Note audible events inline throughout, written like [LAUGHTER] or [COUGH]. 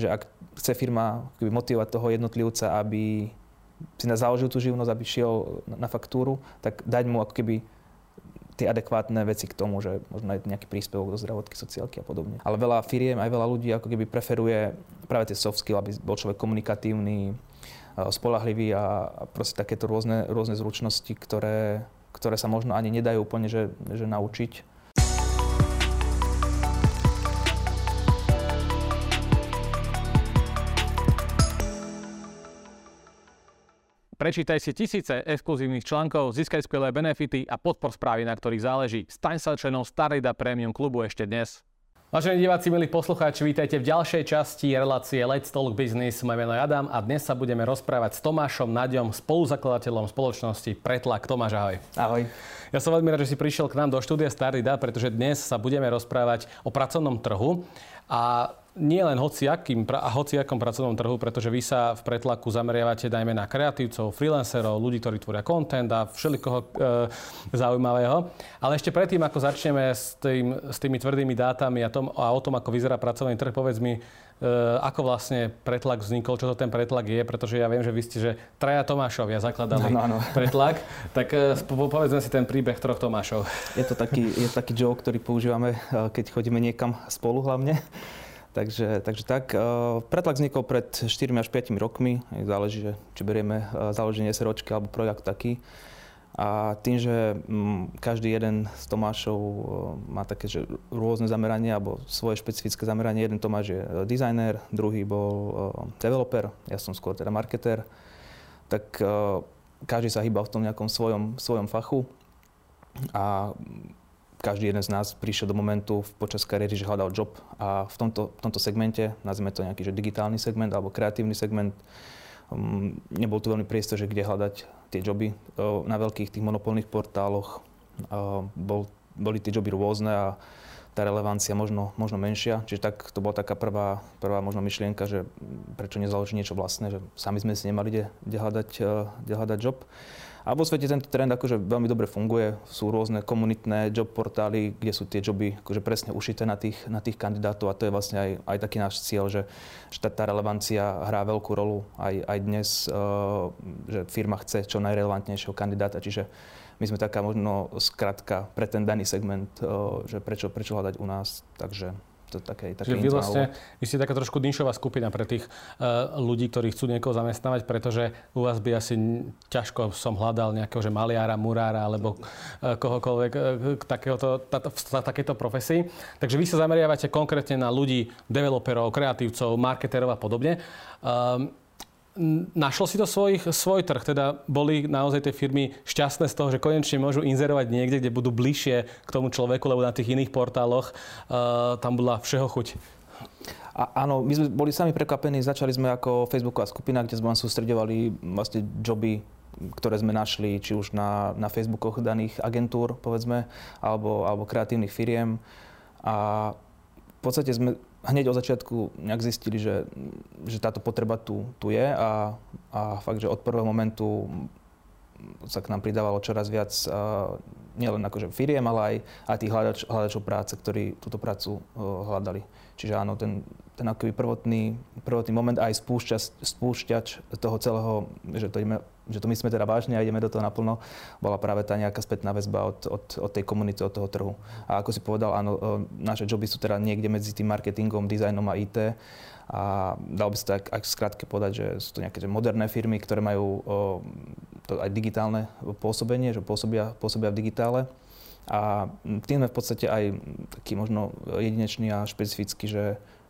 že ak chce firma motivovať toho jednotlivca, aby si na založil tú živnosť, aby šiel na faktúru, tak dať mu ako keby tie adekvátne veci k tomu, že možno aj nejaký príspevok do zdravotky, sociálky a podobne. Ale veľa firiem, aj veľa ľudí ako keby preferuje práve tie soft skill, aby bol človek komunikatívny, spolahlivý a proste takéto rôzne, rôzne zručnosti, ktoré, ktoré sa možno ani nedajú úplne že, že naučiť Prečítaj si tisíce exkluzívnych článkov, získaj skvelé benefity a podpor správy, na ktorých záleží. Staň sa členom Starida Premium klubu ešte dnes. Vážení diváci, milí poslucháči, vítajte v ďalšej časti relácie Let's Talk Business. Moje meno je Adam a dnes sa budeme rozprávať s Tomášom Naďom, spoluzakladateľom spoločnosti Pretlak. Tomáš, ahoj. Ahoj. Ja som veľmi rád, že si prišiel k nám do štúdia Starida, pretože dnes sa budeme rozprávať o pracovnom trhu. A nie len hociakým, a hociakom pracovnom trhu, pretože vy sa v pretlaku zameriavate najmä na kreatívcov, freelancerov, ľudí, ktorí tvoria content a všelikoho e, zaujímavého. Ale ešte predtým, ako začneme s, tým, s tými tvrdými dátami a, tom, a o tom, ako vyzerá pracovný trh, povedz mi, e, ako vlastne pretlak vznikol, čo to ten pretlak je, pretože ja viem, že vy ste, že traja Tomášovia zakladali no, no, no. [LAUGHS] pretlak, tak e, povedzme si ten príbeh troch Tomášov. Je to taký, je taký joke, ktorý používame, e, keď chodíme niekam spolu hlavne. Takže, takže tak. Eh, pretlak vznikol pred 4 až 5 rokmi. Záleží, či berieme eh, založenie SROčky alebo projekt taký. A tým, že mm, každý jeden z Tomášov eh, má také že rôzne zameranie alebo svoje špecifické zameranie. Jeden Tomáš je dizajner, druhý bol developer, ja som skôr teda marketer. Tak každý sa hýba v tom nejakom svojom, svojom fachu. A každý jeden z nás prišiel do momentu počas kariéry, že hľadal job a v tomto, v tomto segmente, nazvime to nejaký že digitálny segment alebo kreatívny segment, um, nebol tu veľmi priestor, že kde hľadať tie joby. Uh, na veľkých tých monopolných portáloch uh, bol, boli tie joby rôzne a tá relevancia možno, možno menšia. Čiže tak to bola taká prvá, prvá možno myšlienka, že prečo nezaložiť niečo vlastné, že sami sme si nemali kde, kde, hľadať, uh, kde hľadať job. A vo svete tento trend akože veľmi dobre funguje. Sú rôzne komunitné job portály, kde sú tie joby akože presne ušité na tých, na tých kandidátov a to je vlastne aj, aj taký náš cieľ, že, že tá, relevancia hrá veľkú rolu aj, aj dnes, uh, že firma chce čo najrelevantnejšieho kandidáta. Čiže my sme taká možno skratka pre ten daný segment, uh, že prečo, prečo hľadať u nás. Takže to také, také vy vlastne, vy ste taká trošku nišová skupina pre tých uh, ľudí, ktorí chcú niekoho zamestnávať, pretože u vás by asi ťažko som hľadal nejakého, že maliára, murára alebo uh, kohokoľvek uh, takéhoto, tá, takéto profesii. Takže vy sa zameriavate konkrétne na ľudí, developerov, kreatívcov, marketerov a podobne. Um, Našlo si to svojich, svoj trh, teda boli naozaj tie firmy šťastné z toho, že konečne môžu inzerovať niekde, kde budú bližšie k tomu človeku, lebo na tých iných portáloch uh, tam bola všeho chuť. A, áno, my sme boli sami prekvapení, začali sme ako Facebooková skupina, kde sme sústredovali vlastne joby ktoré sme našli, či už na, na Facebookoch daných agentúr, povedzme, alebo, alebo kreatívnych firiem. A v podstate sme hneď od začiatku nejak zistili, že, že táto potreba tu, tu je a, a fakt, že od prvého momentu sa k nám pridávalo čoraz viac uh, nielen akože firiem, ale aj, aj tých hľadač, hľadačov práce, ktorí túto prácu uh, hľadali. Čiže áno, ten, ten akoby prvotný, prvotný moment aj spúšťač, spúšťač toho celého, že to ideme že to myslíme teda vážne a ideme do toho naplno, bola práve tá nejaká spätná väzba od, od, od tej komunity, od toho trhu. A ako si povedal, áno, e, naše joby sú teda niekde medzi tým marketingom, dizajnom a IT. A dal by sa tak aj skrátke povedať, že sú to nejaké moderné firmy, ktoré majú o, to aj digitálne pôsobenie, že pôsobia, pôsobia v digitále. A tým sme v podstate aj taký možno jedinečný a špecifický, že,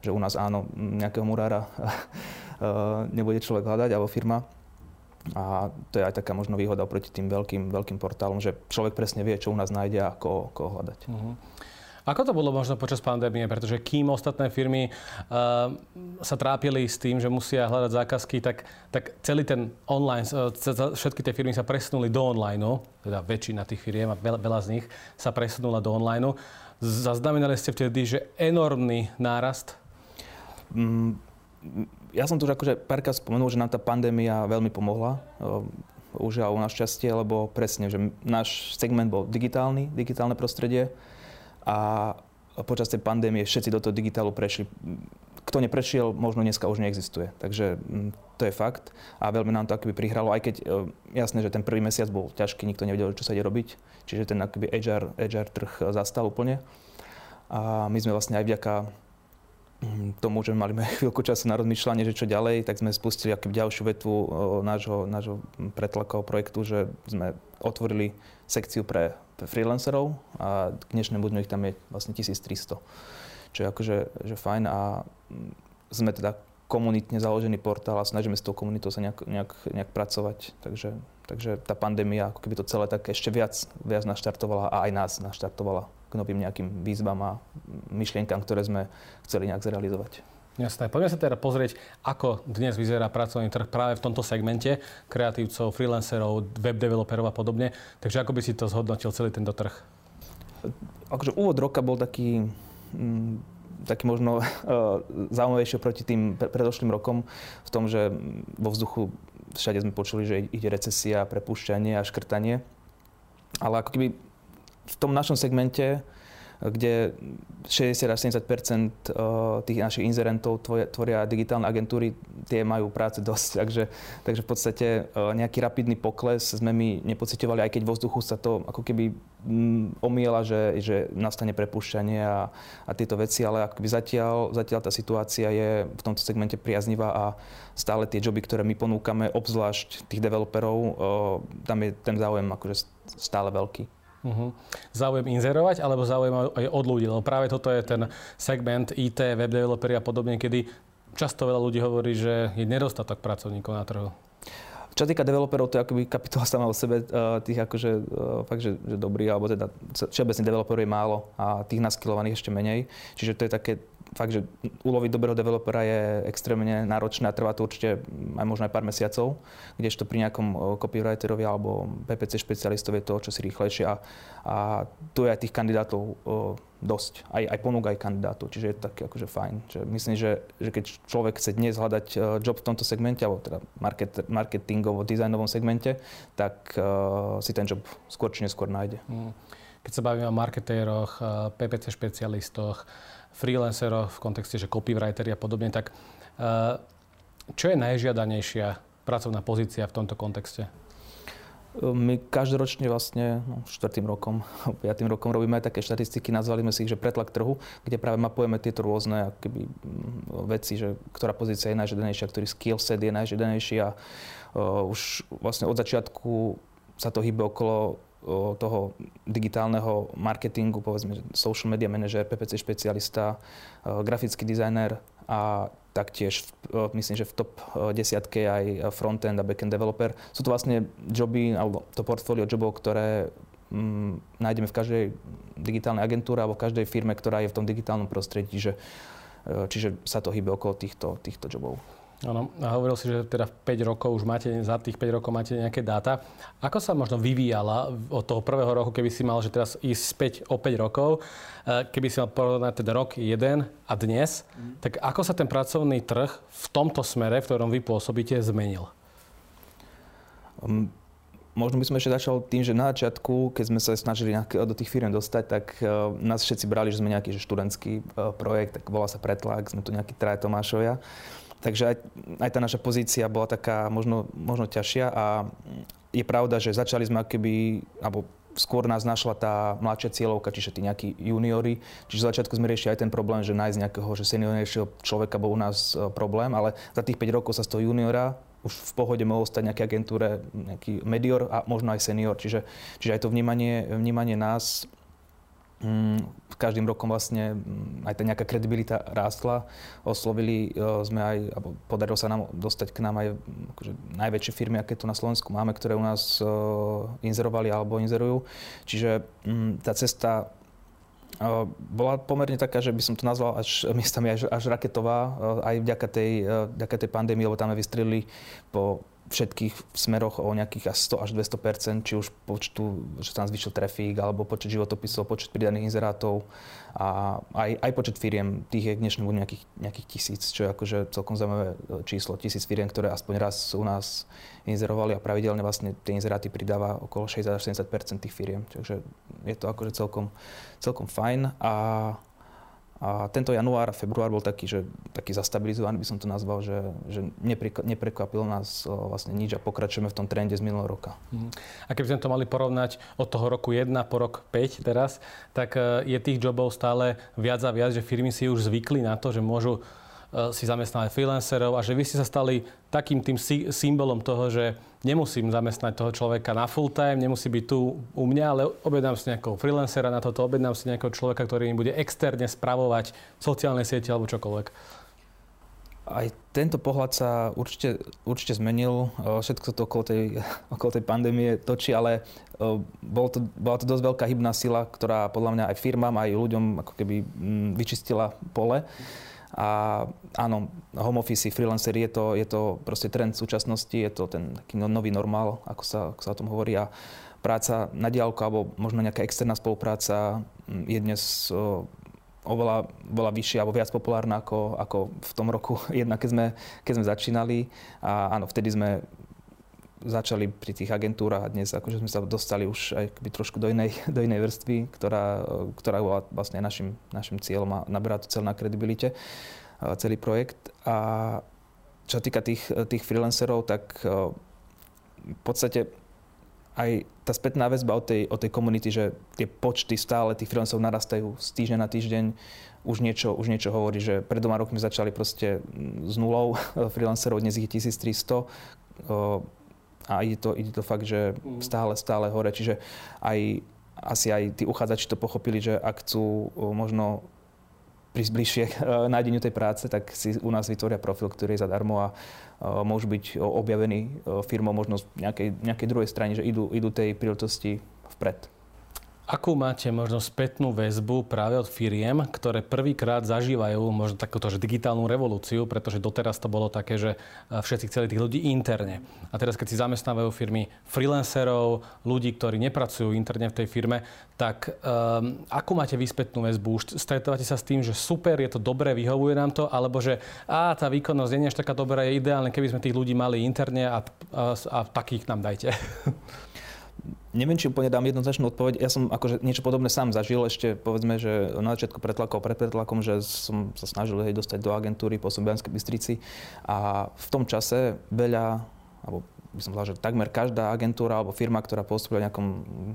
že u nás áno, nejakého murára [LAUGHS] nebude človek hľadať, alebo firma, a to je aj taká možno výhoda oproti tým veľkým, veľkým portálom, že človek presne vie, čo u nás nájde a koho, koho hľadať. Uh-huh. Ako to bolo možno počas pandémie? Pretože kým ostatné firmy uh, sa trápili s tým, že musia hľadať zákazky, tak, tak celý ten online, uh, všetky tie firmy sa presunuli do online, teda väčšina tých firiem a veľa, veľa z nich sa presunula do online. Zaznamenali ste vtedy, že enormný nárast? Mm, ja som tu už akože párkrát spomenul, že nám tá pandémia veľmi pomohla. Už a u nás šťastie, lebo presne, že náš segment bol digitálny, digitálne prostredie a počas tej pandémie všetci do toho digitálu prešli. kto neprešiel, možno dneska už neexistuje. Takže to je fakt a veľmi nám to akoby prihralo, aj keď jasné, že ten prvý mesiac bol ťažký, nikto nevedel, čo sa ide robiť, čiže ten akoby HR, HR trh zastal úplne. A my sme vlastne aj vďaka tomu, že mali [LAUGHS] chvíľku času na rozmýšľanie, že čo ďalej, tak sme spustili aký ďalšiu vetvu nášho, nášho pretlakového projektu, že sme otvorili sekciu pre, pre freelancerov a k dnešnému dňu ich tam je vlastne 1300. Čo je akože že fajn a sme teda komunitne založený portál a snažíme s tou komunitou sa nejak, nejak, nejak pracovať. Takže, takže tá pandémia ako keby to celé tak ešte viac, viac naštartovala a aj nás naštartovala k novým nejakým výzvam a myšlienkam, ktoré sme chceli nejak zrealizovať. Jasné. Poďme sa teda pozrieť, ako dnes vyzerá pracovný trh práve v tomto segmente kreatívcov, freelancerov, web developerov a podobne. Takže ako by si to zhodnotil celý tento trh? Akože úvod roka bol taký, mm, taký možno uh, [LAUGHS] zaujímavejší proti tým predošlým rokom v tom, že vo vzduchu všade sme počuli, že ide recesia, prepušťanie a škrtanie. Ale ako keby v tom našom segmente, kde 60 až 70 eh, tých našich inzerentov tvoria digitálne agentúry, tie majú práce dosť. Takže, takže v podstate eh, nejaký rapidný pokles sme my nepocitovali, aj keď vo vzduchu sa to ako keby mm, omiela, že, že nastane prepušťanie a, a tieto veci, ale akoby zatiaľ, zatiaľ tá situácia je v tomto segmente priaznivá a stále tie joby, ktoré my ponúkame, obzvlášť tých developerov, eh, tam je ten záujem akože stále veľký. Uh-huh. Záujem inzerovať alebo záujem aj od ľudí? Lebo práve toto je ten segment IT, web developeri a podobne, kedy často veľa ľudí hovorí, že je nedostatok pracovníkov na trhu. Čo týka developerov, to je akoby kapitola sama o sebe, uh, tých akože uh, fakt, že, že dobrý, alebo teda všeobecne developerov je málo a tých naskilovaných ešte menej. Čiže to je také fakt, že uloviť dobrého developera je extrémne náročné a trvá to určite aj možno aj pár mesiacov, kdežto pri nejakom copywriterovi alebo PPC špecialistov je to čo si rýchlejšie a, a tu je aj tých kandidátov dosť, aj, aj ponúk aj kandidátov, čiže je to také akože fajn. Čiže myslím, že, že keď človek chce dnes hľadať job v tomto segmente, alebo teda market, marketingovo, dizajnovom segmente, tak uh, si ten job skôr či neskôr nájde. Mm. Keď sa bavíme o marketéroch, PPC špecialistoch, freelancerov v kontexte, že copywriteri a podobne, tak eh, čo je najžiadanejšia pracovná pozícia v tomto kontexte? My každoročne vlastne no, štvrtým rokom, piatým rokom robíme aj také štatistiky, nazvali sme si ich, že pretlak trhu, kde práve mapujeme tieto rôzne akoby, mm, veci, že ktorá pozícia je najžiadanejšia, ktorý skill set je najžiadanejší a uh, už vlastne od začiatku sa to hýbe okolo toho digitálneho marketingu, povedzme, social media manager, PPC špecialista, grafický dizajner a taktiež, myslím, že v top desiatke aj frontend a backend developer. Sú to vlastne joby, alebo to portfólio jobov, ktoré mm, nájdeme v každej digitálnej agentúre alebo v každej firme, ktorá je v tom digitálnom prostredí, že, čiže sa to hýbe okolo týchto, týchto jobov. Áno, a hovoril si, že teda 5 rokov už máte, za tých 5 rokov máte nejaké dáta. Ako sa možno vyvíjala od toho prvého roku, keby si mal, že teraz ísť späť o 5 rokov, e, keby si mal porovnať teda rok 1 a dnes, mm. tak ako sa ten pracovný trh v tomto smere, v ktorom vy pôsobíte, zmenil? Um, možno by som ešte začal tým, že na začiatku, keď sme sa snažili do tých firm dostať, tak uh, nás všetci brali, že sme nejaký že študentský uh, projekt, tak volá sa Pretlak, sme tu nejakí traje Tomášovia. Takže aj, aj tá naša pozícia bola taká možno, možno ťažšia a je pravda, že začali sme keby, alebo skôr nás našla tá mladšia cieľovka, čiže tí nejakí juniori. Čiže v začiatku sme riešili aj ten problém, že nájsť nejakého že seniornejšieho človeka bol u nás e, problém, ale za tých 5 rokov sa z toho juniora už v pohode mohol stať nejaké agentúre, nejaký medior a možno aj senior. Čiže, čiže aj to vnímanie, vnímanie nás každým rokom vlastne mm, aj tá nejaká kredibilita rástla. Oslovili e, sme aj, alebo podarilo sa nám dostať k nám aj mm, akože, najväčšie firmy, aké tu na Slovensku máme, ktoré u nás uh, inzerovali alebo inzerujú. Čiže tá cesta uh, bola pomerne taká, že by som to nazval až [LAUGHS] miestami až, až raketová, aj vďaka tej, vďaka tej pandémii, lebo tam vystrelili po všetkých smeroch o nejakých až 100 až 200% či už počtu, že nám zvyšil trafík, alebo počet životopisov, počet pridaných inzerátov a aj, aj počet firiem, tých je dnešnému nejakých, nejakých tisíc, čo je akože celkom zaujímavé číslo. Tisíc firiem, ktoré aspoň raz u nás inzerovali a pravidelne vlastne tie inzeráty pridáva okolo 60 až 70 tých firiem. Takže je to akože celkom, celkom fajn a A tento január a február bol taký, že taký zastabilizovaný by som to nazval, že, že neprekvapilo nás vlastne nič a pokračujeme v tom trende z minulého roka. Mhm. A keby sme to mali porovnať od toho roku 1 po rok 5 teraz, tak e, je tých jobov stále viac a viac, že firmy si už zvykli na to, že môžu si zamestnávať freelancerov a že vy ste sa stali takým tým symbolom toho, že nemusím zamestnať toho človeka na full time, nemusí byť tu u mňa, ale objednám si nejakého freelancera na toto, objednám si nejakého človeka, ktorý mi bude externe spravovať sociálne siete alebo čokoľvek. Aj tento pohľad sa určite, určite zmenil. Všetko to okolo tej, [LAUGHS] okolo tej pandémie točí, ale bol to, bola to dosť veľká hybná sila, ktorá podľa mňa aj firmám, aj ľuďom ako keby vyčistila pole. A áno, home office, freelancer je to, je to proste trend súčasnosti, je to ten taký no, nový normál, ako sa, ako sa o tom hovorí. A práca na diálku alebo možno nejaká externá spolupráca mm, je dnes oveľa, oveľa vyššia alebo viac populárna ako, ako v tom roku [LAUGHS] jedna, keď sme, keď sme začínali. A áno, vtedy sme začali pri tých agentúrach a dnes akože sme sa dostali už aj trošku do inej, [LAUGHS] do inej vrstvy, ktorá, ktorá bola vlastne našim, našim cieľom a naberá to celé kredibilite, celý projekt. A čo týka tých, tých freelancerov, tak v podstate aj tá spätná väzba od tej, od tej komunity, že tie počty stále tých freelancerov narastajú z týždňa na týždeň, už niečo, už niečo hovorí, že pred dvoma rokmi začali proste s nulou freelancerov, dnes ich je 1300 a ide to, ide to fakt, že mm. stále, stále hore. Čiže aj, asi aj tí uchádzači to pochopili, že ak chcú možno prísť bližšie k nájdeniu tej práce, tak si u nás vytvoria profil, ktorý je zadarmo a môžu byť objavení firmou možno z nejakej, nejakej druhej strane, že idú, idú tej príležitosti vpred. Akú máte možno spätnú väzbu práve od firiem, ktoré prvýkrát zažívajú možno takúto že digitálnu revolúciu, pretože doteraz to bolo také, že e, všetci chceli tých ľudí interne. A teraz, keď si zamestnávajú firmy freelancerov, ľudí, ktorí nepracujú interne v tej firme, tak um, akú máte vy spätnú väzbu? Stretávate sa s tým, že super, je to dobré, vyhovuje nám to, alebo že á, tá výkonnosť nie je až taká dobrá, je ideálne, keby sme tých ľudí mali interne a, a, a takých nám dajte. [LAUGHS] Neviem, či úplne dám jednoznačnú odpoveď. Ja som akože niečo podobné sám zažil ešte, povedzme, že na začiatku pretlakov, pred pretlakom, že som sa snažil hej, dostať do agentúry po Banskej Bystrici a v tom čase veľa, alebo by som povedal, že takmer každá agentúra alebo firma, ktorá pôsobila v nejakom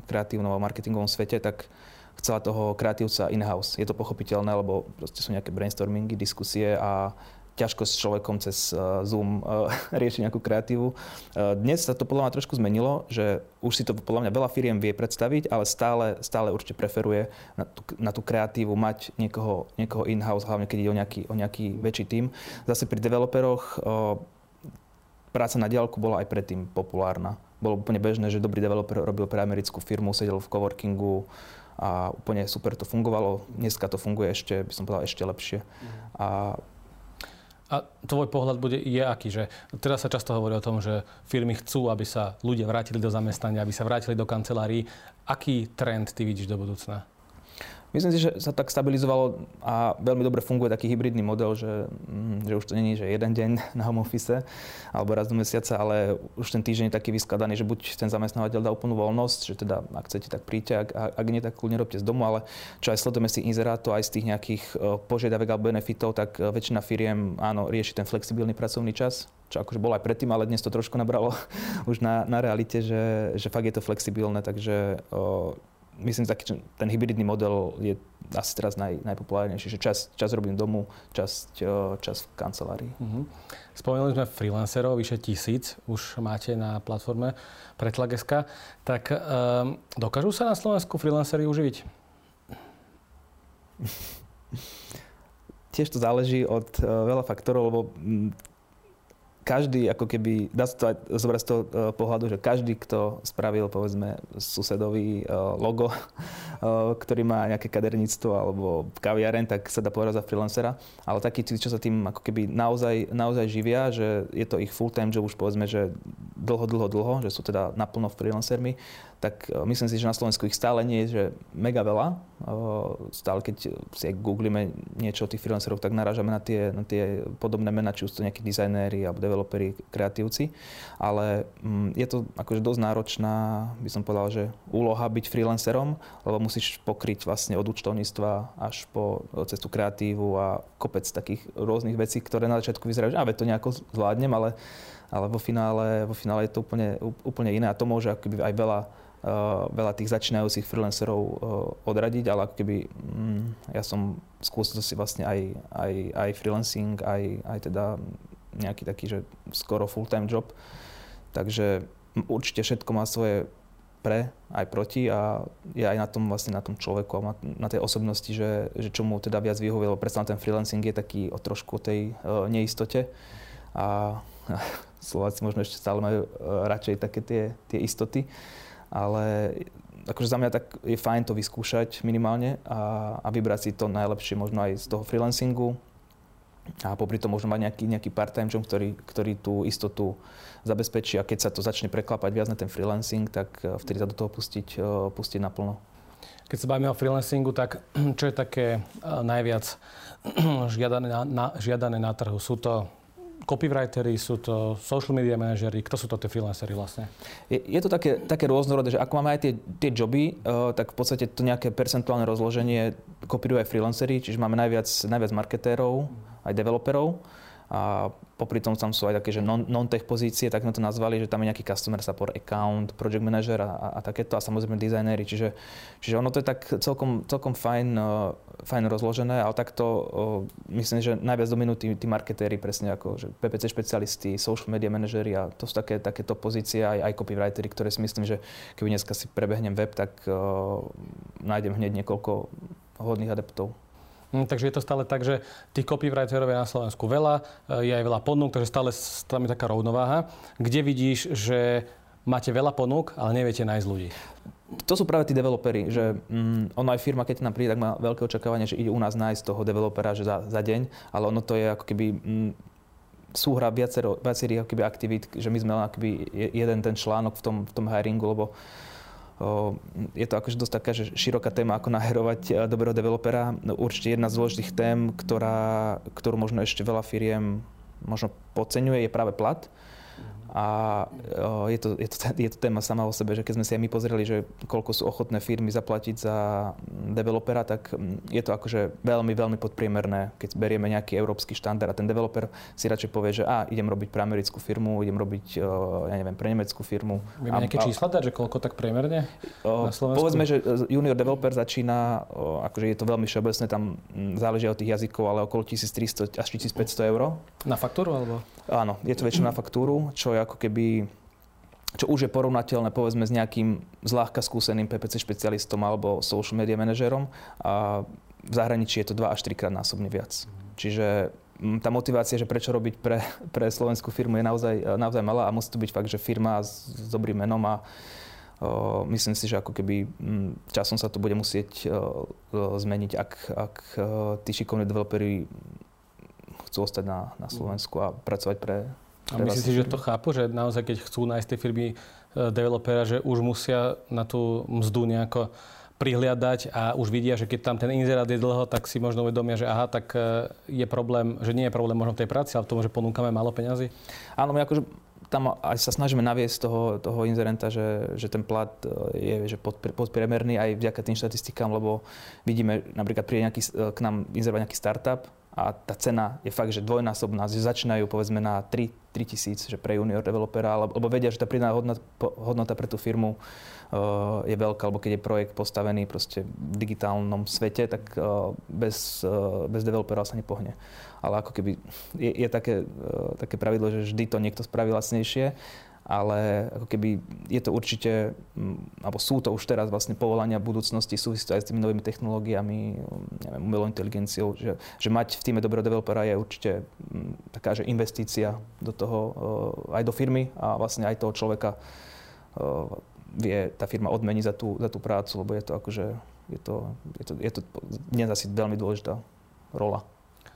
kreatívnom a marketingovom svete, tak chcela toho kreatívca in-house. Je to pochopiteľné, lebo proste sú nejaké brainstormingy, diskusie a ťažko s človekom cez uh, Zoom uh, [LAUGHS] riešiť nejakú kreatívu. Uh, dnes sa to podľa mňa trošku zmenilo, že už si to podľa mňa veľa firiem vie predstaviť, ale stále, stále určite preferuje na tú, na tú kreatívu mať niekoho, niekoho in-house, hlavne keď ide o nejaký, o nejaký väčší tím. Zase pri developeroch práca na diálku bola aj predtým populárna. Bolo úplne bežné, že dobrý developer robil pre americkú firmu, sedel v coworkingu, a úplne super to fungovalo. Dneska to funguje ešte, by som povedal, ešte lepšie. Mhm. A a tvoj pohľad bude, je aký? Že teraz sa často hovorí o tom, že firmy chcú, aby sa ľudia vrátili do zamestnania, aby sa vrátili do kancelárií. Aký trend ty vidíš do budúcna? Myslím si, že sa tak stabilizovalo a veľmi dobre funguje taký hybridný model, že, mm, že už to není, že jeden deň [LAUGHS] na home office alebo raz do mesiaca, ale už ten týždeň je taký vyskladaný, že buď ten zamestnávateľ dá úplnú voľnosť, že teda ak chcete, tak príďte, ak, ak nie, tak kľudne robte z domu, ale čo aj sledujeme si inzerátov aj z tých nejakých e, požiadavek alebo benefitov, tak e, väčšina firiem áno, rieši ten flexibilný pracovný čas, čo akože bol aj predtým, ale dnes to trošku nabralo [LAUGHS] už na, na realite, že, že fakt je to flexibilné, takže o, myslím, taký ten hybridný model je asi teraz naj, najpopulárnejší, že čas, čas robím domu, čas, čas v kancelárii. Uh-huh. Spomenuli sme freelancerov, vyše tisíc už máte na platforme Pretlageska. Tak um, dokážu sa na Slovensku freelancery uživiť? [LAUGHS] Tiež to záleží od uh, veľa faktorov, lebo každý, ako keby, dá sa to aj zobrať z toho e, pohľadu, že každý, kto spravil, povedzme, susedový e, logo, [LAUGHS] e, ktorý má nejaké kaderníctvo alebo kaviaren, tak sa dá povedať za freelancera. Ale takí, čo sa tým ako keby naozaj, naozaj živia, že je to ich full-time job už povedzme, že dlho, dlho, dlho, že sú teda naplno freelancermi, tak myslím si, že na Slovensku ich stále nie je že mega veľa. Stále keď si googlíme niečo o tých freelancerov, tak narážame na tie, na tie podobné mená, či už to nejakí dizajnéri alebo developeri, kreatívci. Ale mm, je to akože dosť náročná, by som povedal, že úloha byť freelancerom, lebo musíš pokryť vlastne od účtovníctva až po cestu kreatívu a kopec takých rôznych vecí, ktoré na začiatku vyzerajú, že to nejako zvládnem, ale, ale vo, finále, vo finále je to úplne, úplne iné a to môže aj veľa Uh, veľa tých začínajúcich freelancerov uh, odradiť, ale ako keby um, ja som skúsil si vlastne aj, aj, aj freelancing, aj, aj teda nejaký taký, že skoro full-time job. Takže určite všetko má svoje pre, aj proti a je aj na tom vlastne na tom človeku a na tej osobnosti, že, že čo mu teda viac vyhovuje, lebo predsa ten freelancing je taký o trošku tej uh, neistote. A, a [LAUGHS] Slováci možno ešte stále majú uh, radšej také tie, tie istoty. Ale akože za mňa tak je fajn to vyskúšať minimálne a, a vybrať si to najlepšie možno aj z toho freelancingu a popri tom možno mať nejaký, nejaký part-time job, ktorý, ktorý tú istotu zabezpečí a keď sa to začne preklapať viac na ten freelancing, tak e, vtedy sa do toho pustiť, e, pustiť naplno. Keď sa bavíme o freelancingu, tak [CLEARS THROAT] čo je také e, najviac [CLEARS THROAT] žiadané na, na, žiadané na trhu? Sú to copywritery, sú to social media manažery, kto sú to tie freelancery vlastne? Je, je to také, také rôznorodé, že ako máme aj tie, tie joby, uh, tak v podstate to nejaké percentuálne rozloženie kopírujú aj freelancery, čiže máme najviac, najviac marketérov, aj developerov a popri tom tam sú aj také, že non, non-tech pozície, tak sme to nazvali, že tam je nejaký customer support account, project manager a, a, takéto a samozrejme dizajnéri. Čiže, čiže ono to je tak celkom, celkom fajn, uh, fajn rozložené, ale takto uh, myslím, že najviac dominujú tí, tí marketéri presne ako že PPC špecialisti, social media manažery a to sú také, takéto pozície aj, aj copywritery, ktoré si myslím, že keby dneska si prebehnem web, tak uh, nájdem hneď niekoľko hodných adeptov. Hm, takže je to stále tak, že tých copywriterov je na Slovensku veľa, e, je aj veľa ponúk, takže stále tam je taká rovnováha. Kde vidíš, že máte veľa ponúk, ale neviete nájsť ľudí? To sú práve tí developeri, že mm, ono aj firma, keď nám príde, tak má veľké očakávanie, že ide u nás nájsť toho developera že za, za deň, ale ono to je ako keby mm, súhra viacerých aktivít, že my sme len jeden ten článok v tom, v tom hiringu, lebo je to akože dosť taká že široká téma, ako naherovať e, dobrého developera. No, určite jedna z dôležitých tém, ktorá, ktorú možno ešte veľa firiem možno podceňuje, je práve plat. A je to, je, to, je to téma sama o sebe, že keď sme si aj my pozreli, že koľko sú ochotné firmy zaplatiť za developera, tak je to akože veľmi, veľmi podpriemerné, keď berieme nejaký európsky štandard a ten developer si radšej povie, že a, idem robiť pre americkú firmu, idem robiť, ja neviem, pre nemeckú firmu. Vieme nejaké čísla dať, že koľko tak priemerne na Slovensku? Povedzme, že e, junior developer začína, akože je to veľmi všeobecné, tam záleží od tých jazykov, ale okolo 1300 až 1500 eur. Na faktúru alebo? Áno, je to väčšinou na faktúru, čo je ako keby čo už je porovnateľné povedzme s nejakým zľahka skúseným PPC špecialistom alebo social media manažerom a v zahraničí je to 2 až 3 krát násobne viac. Čiže mm, tá motivácia, že prečo robiť pre, pre slovenskú firmu je naozaj, naozaj malá a musí to byť fakt, že firma s, s dobrým menom a o, myslím si, že ako keby m, mm, časom sa to bude musieť o, o, zmeniť, ak, ak o, tí šikovní developeri chcú ostať na, na Slovensku a pracovať pre, a myslíš si, že to chápu, že naozaj keď chcú nájsť tie firmy e, developera, že už musia na tú mzdu nejako prihliadať a už vidia, že keď tam ten inzerát je dlho, tak si možno uvedomia, že aha, tak e, je problém, že nie je problém možno v tej práci, ale v tom, že ponúkame málo peňazí? Áno, my akože tam aj sa snažíme naviesť toho, toho inzerenta, že, že ten plat e, je že pod, podpriemerný aj vďaka tým štatistikám, lebo vidíme, napríklad príde nejaký, k nám inzerovať nejaký startup a tá cena je fakt, že dvojnásobná, že začínajú povedzme na 3, 3 tisíc, že pre junior developera, lebo vedia, že tá pridaná hodnota, hodnota pre tú firmu uh, je veľká, alebo keď je projekt postavený proste v digitálnom svete, tak uh, bez, uh, bez developera sa nepohne. Ale ako keby je, je také, také pravidlo, že vždy to niekto spraví lacnejšie ale ako keby je to určite, mm, alebo sú to už teraz vlastne povolania budúcnosti, súvisí to aj s tými novými technológiami, neviem, umelou inteligenciou, že, že mať v týme dobrého developera je určite mm, taká, že investícia do toho, eh, aj do firmy a vlastne aj toho človeka eh, vie tá firma odmeniť za tú, za tú prácu, lebo je to akože, je to, je to, je to dnes asi veľmi dôležitá rola.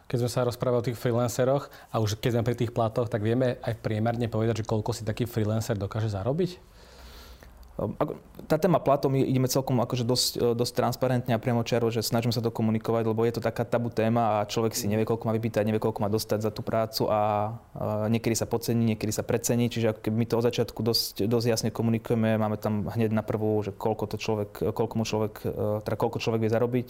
Keď sme sa rozprávali o tých freelanceroch a už keď sme pri tých platoch, tak vieme aj priemerne povedať, že koľko si taký freelancer dokáže zarobiť? Ehm, tá téma platom ideme celkom akože dosť, e, dosť transparentne a priamo čaro, že snažíme sa to komunikovať, lebo je to taká tabu téma a človek si nevie, koľko má vypýtať, nevie, koľko má dostať za tú prácu a niekedy sa podcení, niekedy sa precení, čiže ako my to od začiatku dosť, dosť jasne komunikujeme, máme tam hneď na prvú, že koľko to človek, koľko mu človek, e, teda koľko človek vie zarobiť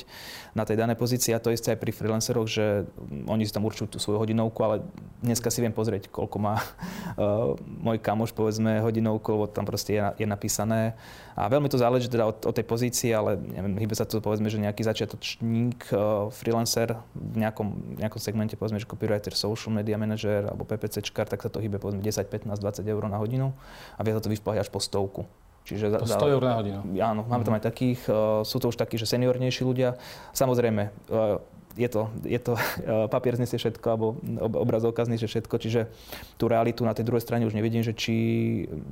na tej danej pozícii a to isté aj pri freelanceroch, že oni si tam určujú tú svoju hodinovku, ale dneska si viem pozrieť, koľko má [LAUGHS] môj kamoš, povedzme, hodinovku, lebo tam proste je, je napísané a veľmi to záleží teda od, od tej pozície, ale neviem, hýbe sa to povedzme, že nejaký začiatočník, uh, freelancer v nejakom, nejakom segmente, povedzme, že copywriter, social media manager alebo PPCčkar, tak sa to hýbe povedzme 10, 15, 20 eur na hodinu a vie sa to vyšplhať až po stovku. Čiže po 100 eur na hodinu. Áno, máme tam mhm. aj takých, uh, sú to už takí, že seniornejší ľudia. Samozrejme, uh, je to, je to papier znesie všetko, alebo obrazovka znesie všetko, čiže tú realitu na tej druhej strane už nevidím, že či,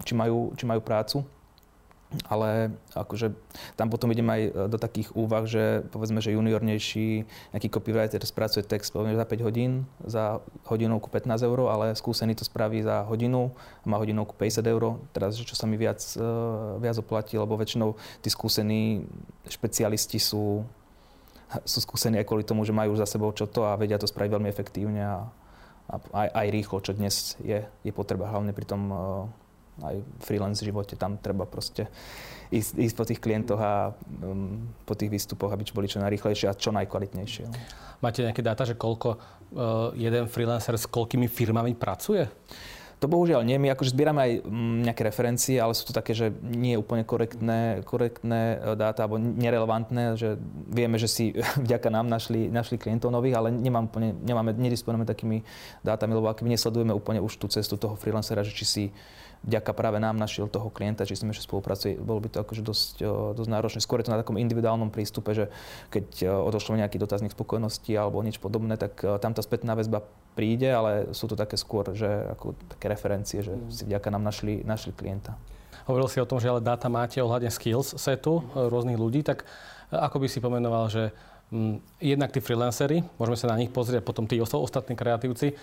či, majú, či majú prácu ale akože tam potom idem aj e, do takých úvah, že povedzme, že juniornejší nejaký copywriter spracuje text povedzme za 5 hodín, za hodinovku 15 eur, ale skúsený to spraví za hodinu, má hodinovku 50 eur, teraz čo sa mi viac, e, viac oplatí, lebo väčšinou tí skúsení špecialisti sú, sú skúsení aj kvôli tomu, že majú za sebou čo to a vedia to spraviť veľmi efektívne a, a aj, aj rýchlo, čo dnes je, je potreba hlavne pri tom aj freelance živote, tam treba proste ísť, ísť po tých klientoch a um, po tých výstupoch, aby boli čo najrýchlejšie a čo najkvalitnejšie. No. Máte nejaké dáta, že koľko uh, jeden freelancer s koľkými firmami pracuje? To bohužiaľ nie. My akože zbierame aj mm, nejaké referencie, ale sú to také, že nie je úplne korektné, korektné e, dáta alebo nerelevantné, že vieme, že si [LAUGHS] vďaka nám našli, našli klientov nových, ale nemám úplne, nemáme, nedisponujeme takými dátami, lebo ak my nesledujeme úplne už tú cestu toho freelancera, že či si vďaka práve nám našiel toho klienta, či s ním ešte spolupracuje, bolo by to akože dosť, dosť náročné. Skôr je to na takom individuálnom prístupe, že keď odošlo nejaký dotazník spokojnosti alebo niečo podobné, tak tam tá spätná väzba príde, ale sú to také skôr, že ako také referencie, že si vďaka nám našli, našli klienta. Hovoril si o tom, že ale dáta máte ohľadne skills setu e, rôznych ľudí, tak e, ako by si pomenoval, že m, jednak tí freelancery, môžeme sa na nich pozrieť, potom tí ostatní kreatívci,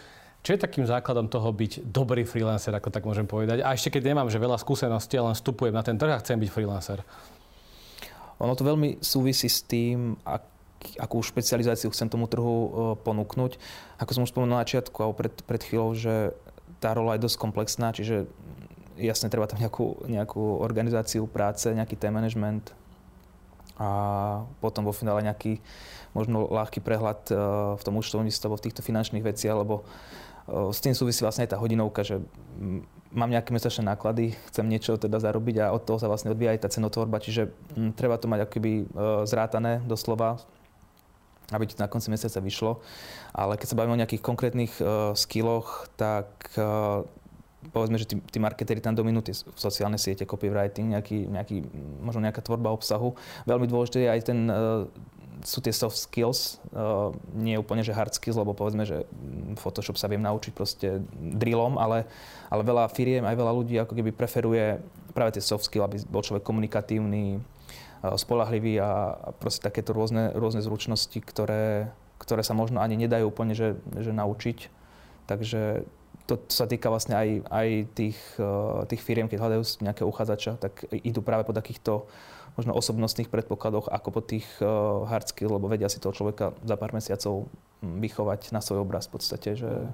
čo je takým základom toho byť dobrý freelancer, ako tak môžem povedať? A ešte keď nemám že veľa skúseností, len vstupujem na ten trh a chcem byť freelancer. Ono to veľmi súvisí s tým, ak, akú špecializáciu chcem tomu trhu uh, ponúknuť. Ako som už spomenul na začiatku, alebo pred, pred chvíľou, že tá rola je dosť komplexná, čiže jasne treba tam nejakú, nejakú organizáciu práce, nejaký time management a potom vo finále nejaký možno ľahký prehľad uh, v tom účtovníctve alebo v týchto finančných veciach, lebo s tým súvisí vlastne aj tá hodinovka, že mám nejaké mesačné náklady, chcem niečo teda zarobiť a od toho sa vlastne odvíja aj tá cenotvorba, čiže treba to mať akoby e, zrátané doslova, aby ti na konci mesiaca vyšlo. Ale keď sa bavíme o nejakých konkrétnych uh, skilloch, tak uh, povedzme, že tí, tí marketéri tam dominujú tie sociálne siete, copywriting, nejaký, nejaký, možno nejaká tvorba obsahu. Veľmi dôležité je aj ten uh, sú tie soft skills, uh, nie úplne, že hard skills, lebo povedzme, že Photoshop sa viem naučiť proste drillom, ale, ale veľa firiem, aj veľa ľudí ako keby preferuje práve tie soft skills, aby bol človek komunikatívny, uh, spolahlivý a, a proste takéto rôzne, rôzne zručnosti, ktoré, ktoré sa možno ani nedajú úplne, že, že naučiť. Takže to sa týka vlastne aj, aj tých, uh, tých firiem, keď hľadajú nejakého uchádzača, tak idú práve po takýchto možno osobnostných predpokladoch ako po tých uh, hard skill, lebo vedia si toho človeka za pár mesiacov hm, vychovať na svoj obraz v podstate. Že...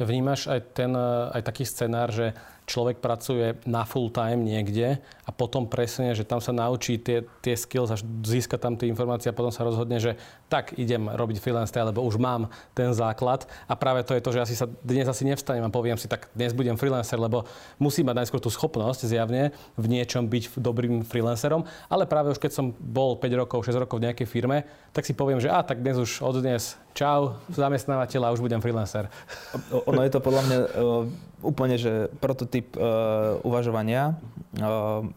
Vnímaš aj, ten, eh, aj taký scenár, že človek pracuje na full time niekde a potom presne, že tam sa naučí tie, tie skills a získa tam tie informácie a potom sa rozhodne, že tak idem robiť freelance, lebo už mám ten základ a práve to je to, že asi sa dnes asi nevstanem a poviem si, tak dnes budem freelancer, lebo musím mať najskôr tú schopnosť zjavne v niečom byť dobrým freelancerom, ale práve už keď som bol 5 rokov, 6 rokov v nejakej firme, tak si poviem, že a tak dnes už od dnes čau, zamestnávateľ a už budem freelancer. Ono je to podľa mňa úplne, že prototyp uh, uvažovania. Uh,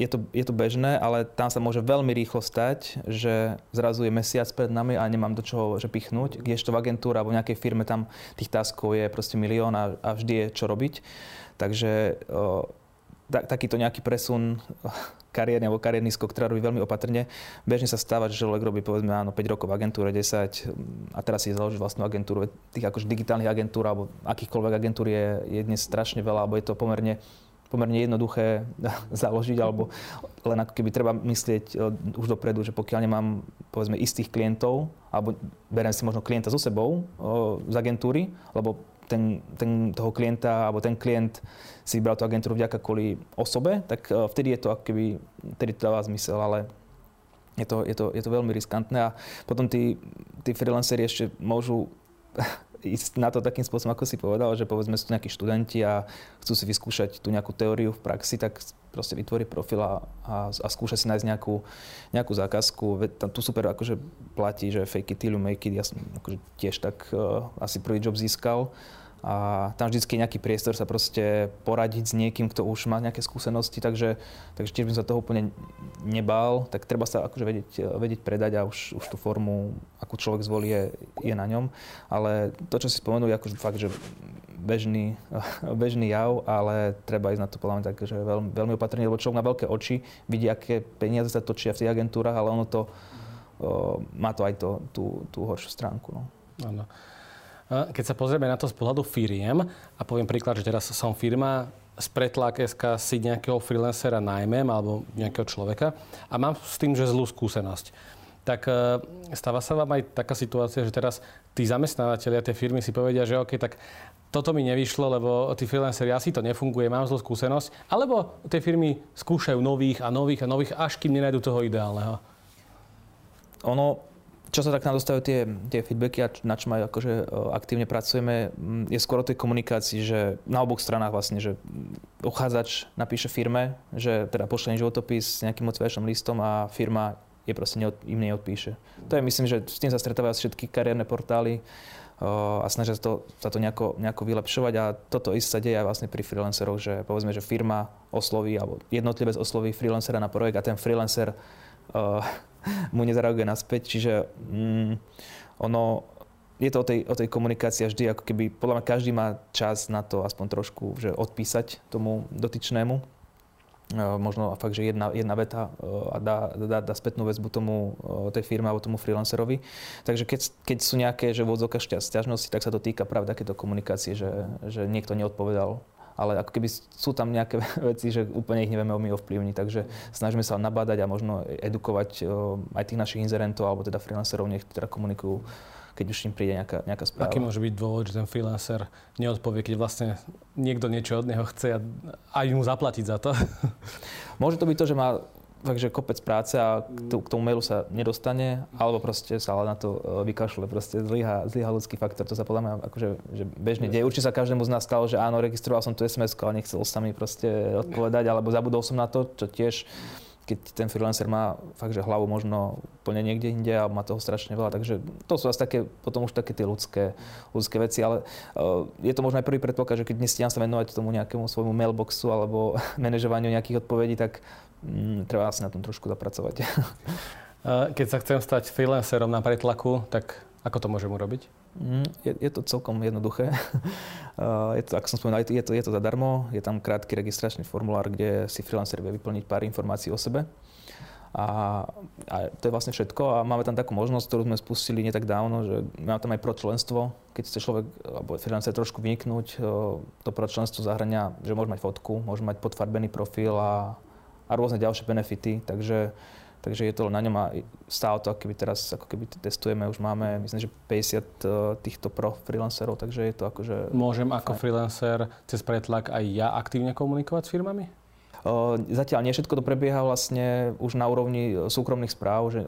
je to, je to bežné, ale tam sa môže veľmi rýchlo stať, že zrazu je mesiac pred nami a nemám do čoho že pichnúť. Kdežto v agentúre alebo v nejakej firme tam tých taskov je proste milión a, a vždy je čo robiť. Takže uh, takýto nejaký presun kariérny alebo kariérny skok treba robiť veľmi opatrne. Bežne sa stáva, že človek robí povedzme áno, 5 rokov v agentúre, 10 a teraz si založí vlastnú agentúru. Tých akože digitálnych agentúr alebo akýchkoľvek agentúr je, je dnes strašne veľa, alebo je to pomerne pomerne jednoduché [LAUGHS] založiť, alebo len ako keby treba myslieť e, už dopredu, že pokiaľ nemám povedzme istých klientov, alebo beriem si možno klienta so sebou o, z agentúry, lebo ten, ten, toho klienta, alebo ten klient si vybral tú agentúru vďaka kvôli osobe, tak e, vtedy je to ako keby, vtedy to dáva zmysel, ale je to, je to, je to veľmi riskantné a potom tí, tí freelanceri ešte môžu [LAUGHS] ísť na to takým spôsobom, ako si povedal, že povedzme sú tu nejakí študenti a chcú si vyskúšať tú nejakú teóriu v praxi, tak proste vytvorí profil a, a, a skúša si nájsť nejakú, nejakú zákazku. Tam tu super akože platí, že fake it till you make it. Ja som akože tiež tak uh, asi prvý job získal a tam vždy je nejaký priestor sa proste poradiť s niekým, kto už má nejaké skúsenosti, takže, takže tiež by som sa toho úplne nebál, tak treba sa akože vedieť, vedieť predať a už, už tú formu, akú človek zvolí, je, je na ňom. Ale to, čo si spomenul, je akože fakt, že bežný, [LAUGHS] bežný jav, ale treba ísť na to podľa mňa tak, že veľmi, veľmi opatrne, lebo človek má veľké oči, vidí, aké peniaze sa točia v tých agentúrach, ale ono to, o, má to aj to, tú, tú horšiu stránku. No. Ano. Keď sa pozrieme na to z pohľadu firiem a poviem príklad, že teraz som firma, z pretlak.sk si nejakého freelancera najmem alebo nejakého človeka a mám s tým, že zlú skúsenosť. Tak e, stáva sa vám aj taká situácia, že teraz tí zamestnávateľia, tie firmy si povedia, že OK, tak toto mi nevyšlo, lebo tí freelanceri asi to nefunguje, mám zlú skúsenosť. Alebo tie firmy skúšajú nových a nových a nových, až kým nenajdu toho ideálneho. Ono, čo sa tak nám dostávajú tie, tie feedbacky a na čom aj akože e, aktívne pracujeme, je skôr o tej komunikácii, že na oboch stranách vlastne, že uchádzač napíše firme, že teda pošle životopis s nejakým motivačným listom a firma je proste neod, im neodpíše. To je, myslím, že s tým sa stretávajú všetky kariérne portály a snažia sa to, sa to nejako, nejako vylepšovať a toto isté sa deje aj vlastne pri freelanceroch, že povedzme, že firma osloví alebo jednotlivec osloví freelancera na projekt a ten freelancer uh, mu nezareaguje naspäť. Čiže mm, ono, je to o tej, o tej komunikácii vždy, ako keby, podľa mňa každý má čas na to aspoň trošku, že odpísať tomu dotyčnému. Uh, možno fakt, že jedna, jedna veta uh, a dá, dá, dá spätnú väzbu tomu, uh, tej firme alebo tomu freelancerovi. Takže keď, keď sú nejaké, že v odzokách sťažnosti, tak sa to týka práve takéto komunikácie, že, že niekto neodpovedal ale ako keby sú tam nejaké [LAUGHS] veci, že úplne ich nevieme my ovplyvniť, takže snažíme sa nabádať a možno edukovať aj tých našich inzerentov alebo teda freelancerov, nech teda komunikujú keď už im príde nejaká, nejaká správa. Aký môže byť dôvod, že ten freelancer neodpovie, keď vlastne niekto niečo od neho chce a aj mu zaplatiť za to? [LAUGHS] Môže to byť to, že má takže kopec práce a k, tomu mailu sa nedostane, alebo proste sa na to e, vykašle, proste zlyha, zlyha ľudský faktor. To sa podľa mňa akože, že bežne deje. Určite sa každému z nás stalo, že áno, registroval som tu sms ale nechcel sa mi proste odpovedať, alebo zabudol som na to, čo tiež keď ten freelancer má fakt, že hlavu možno úplne niekde inde a má toho strašne veľa. Takže to sú asi také, potom už také tie ľudské, ľudské veci, ale uh, je to možno aj prvý predpoklad, že keď dnes sa venovať tomu nejakému svojmu mailboxu alebo [LAUGHS] manažovaniu nejakých odpovedí, tak mm, treba asi na tom trošku zapracovať. [LAUGHS] Keď sa chcem stať freelancerom na pretlaku, tak ako to môžem urobiť? Mm, je, je to celkom jednoduché. [LAUGHS] je to, ako som spomenul, je to, je to zadarmo. Je tam krátky registračný formulár, kde si freelancer vie vyplniť pár informácií o sebe. A, a to je vlastne všetko. A máme tam takú možnosť, ktorú sme spustili nie tak dávno, že máme tam aj pro členstvo. Keď chce človek alebo freelancer trošku vyniknúť, to pro členstvo zahrania, že môže mať fotku, môže mať podfarbený profil a, a rôzne ďalšie benefity, takže, takže je to na ňom a stále to, keby teraz ako keby testujeme, už máme, myslím, že 50 e, týchto pro freelancerov, takže je to akože... Môžem ako freelancer cez pretlak aj ja aktívne komunikovať s firmami? Zatiaľ nie všetko to prebieha vlastne už na úrovni súkromných správ, že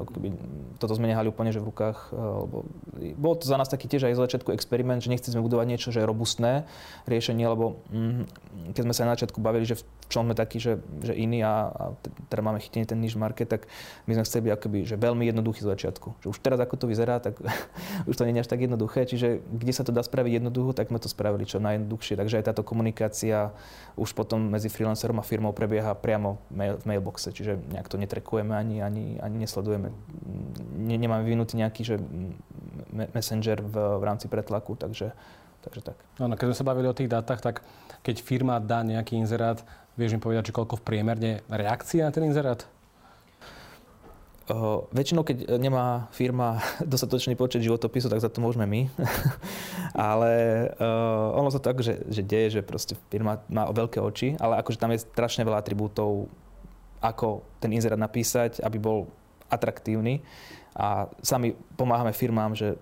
toto sme nehali úplne že v rukách. Lebo bol to za nás taký tiež aj z začiatku experiment, že nechceli sme budovať niečo, že je robustné riešenie, lebo mm, keď sme sa na začiatku bavili, že v čom sme takí, že, že iní a, a teda máme chytený ten niž market, tak my sme chceli byť akoby, že veľmi jednoduchý z začiatku. Že už teraz ako to vyzerá, tak [LAUGHS] už to nie je až tak jednoduché. Čiže kde sa to dá spraviť jednoducho, tak sme to spravili čo najjednoduchšie. Takže aj táto komunikácia už potom medzi freelancerom a firmou prebieha priamo v mailboxe, čiže nejak to netrekujeme ani, ani, ani nesledujeme. Ne, nemáme vyvinutý nejaký že messenger v, v rámci pretlaku, takže Takže tak. No, keď sme sa bavili o tých dátach, tak keď firma dá nejaký inzerát, vieš mi povedať, že koľko v priemerne reakcia na ten inzerát? Uh, väčšinou, keď nemá firma [LAUGHS] dostatočný počet životopisov, tak za to môžeme my. [LAUGHS] ale uh, ono sa tak, že, že deje, že proste firma má veľké oči, ale akože tam je strašne veľa atribútov, ako ten inzerát napísať, aby bol atraktívny. A sami pomáhame firmám, že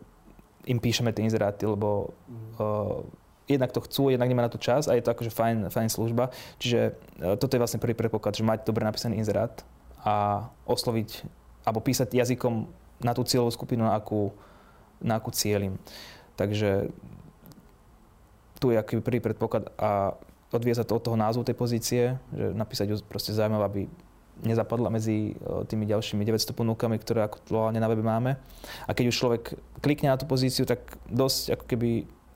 im píšeme tie inzeráty, lebo uh, jednak to chcú, jednak nemá na to čas a je to akože fajn, fajn služba. Čiže uh, toto je vlastne prvý predpoklad, že mať dobre napísaný inzerát a osloviť alebo písať jazykom na tú cieľovú skupinu, na akú, na akú cieľim. Takže tu je aký prvý predpoklad a odvie sa to od toho názvu tej pozície, že napísať ju proste zaujímavé, aby nezapadla medzi tými ďalšími 900 ponúkami, ktoré aktuálne na webe máme. A keď už človek klikne na tú pozíciu, tak dosť ako keby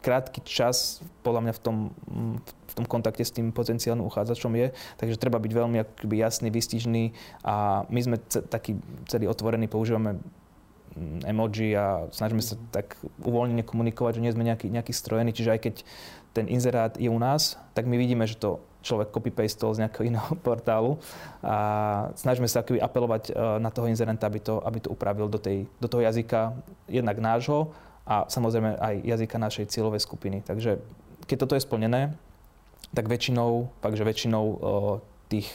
krátky čas podľa mňa v tom, v tom kontakte s tým potenciálnym uchádzačom je. Takže treba byť veľmi akoby jasný, vystižný a my sme c- taký celý otvorení, používame emoji a snažíme sa tak uvoľnene komunikovať, že nie sme nejaký, nejaký strojení. Čiže aj keď ten inzerát je u nás, tak my vidíme, že to človek copy-pastol z nejakého [LAUGHS] iného portálu a snažíme sa akoby apelovať e, na toho inzerenta, aby to, aby to upravil do, tej, do toho jazyka jednak nášho a samozrejme aj jazyka našej cieľovej skupiny. Takže keď toto je splnené, tak väčšinou, fakt, že väčšinou o, tých,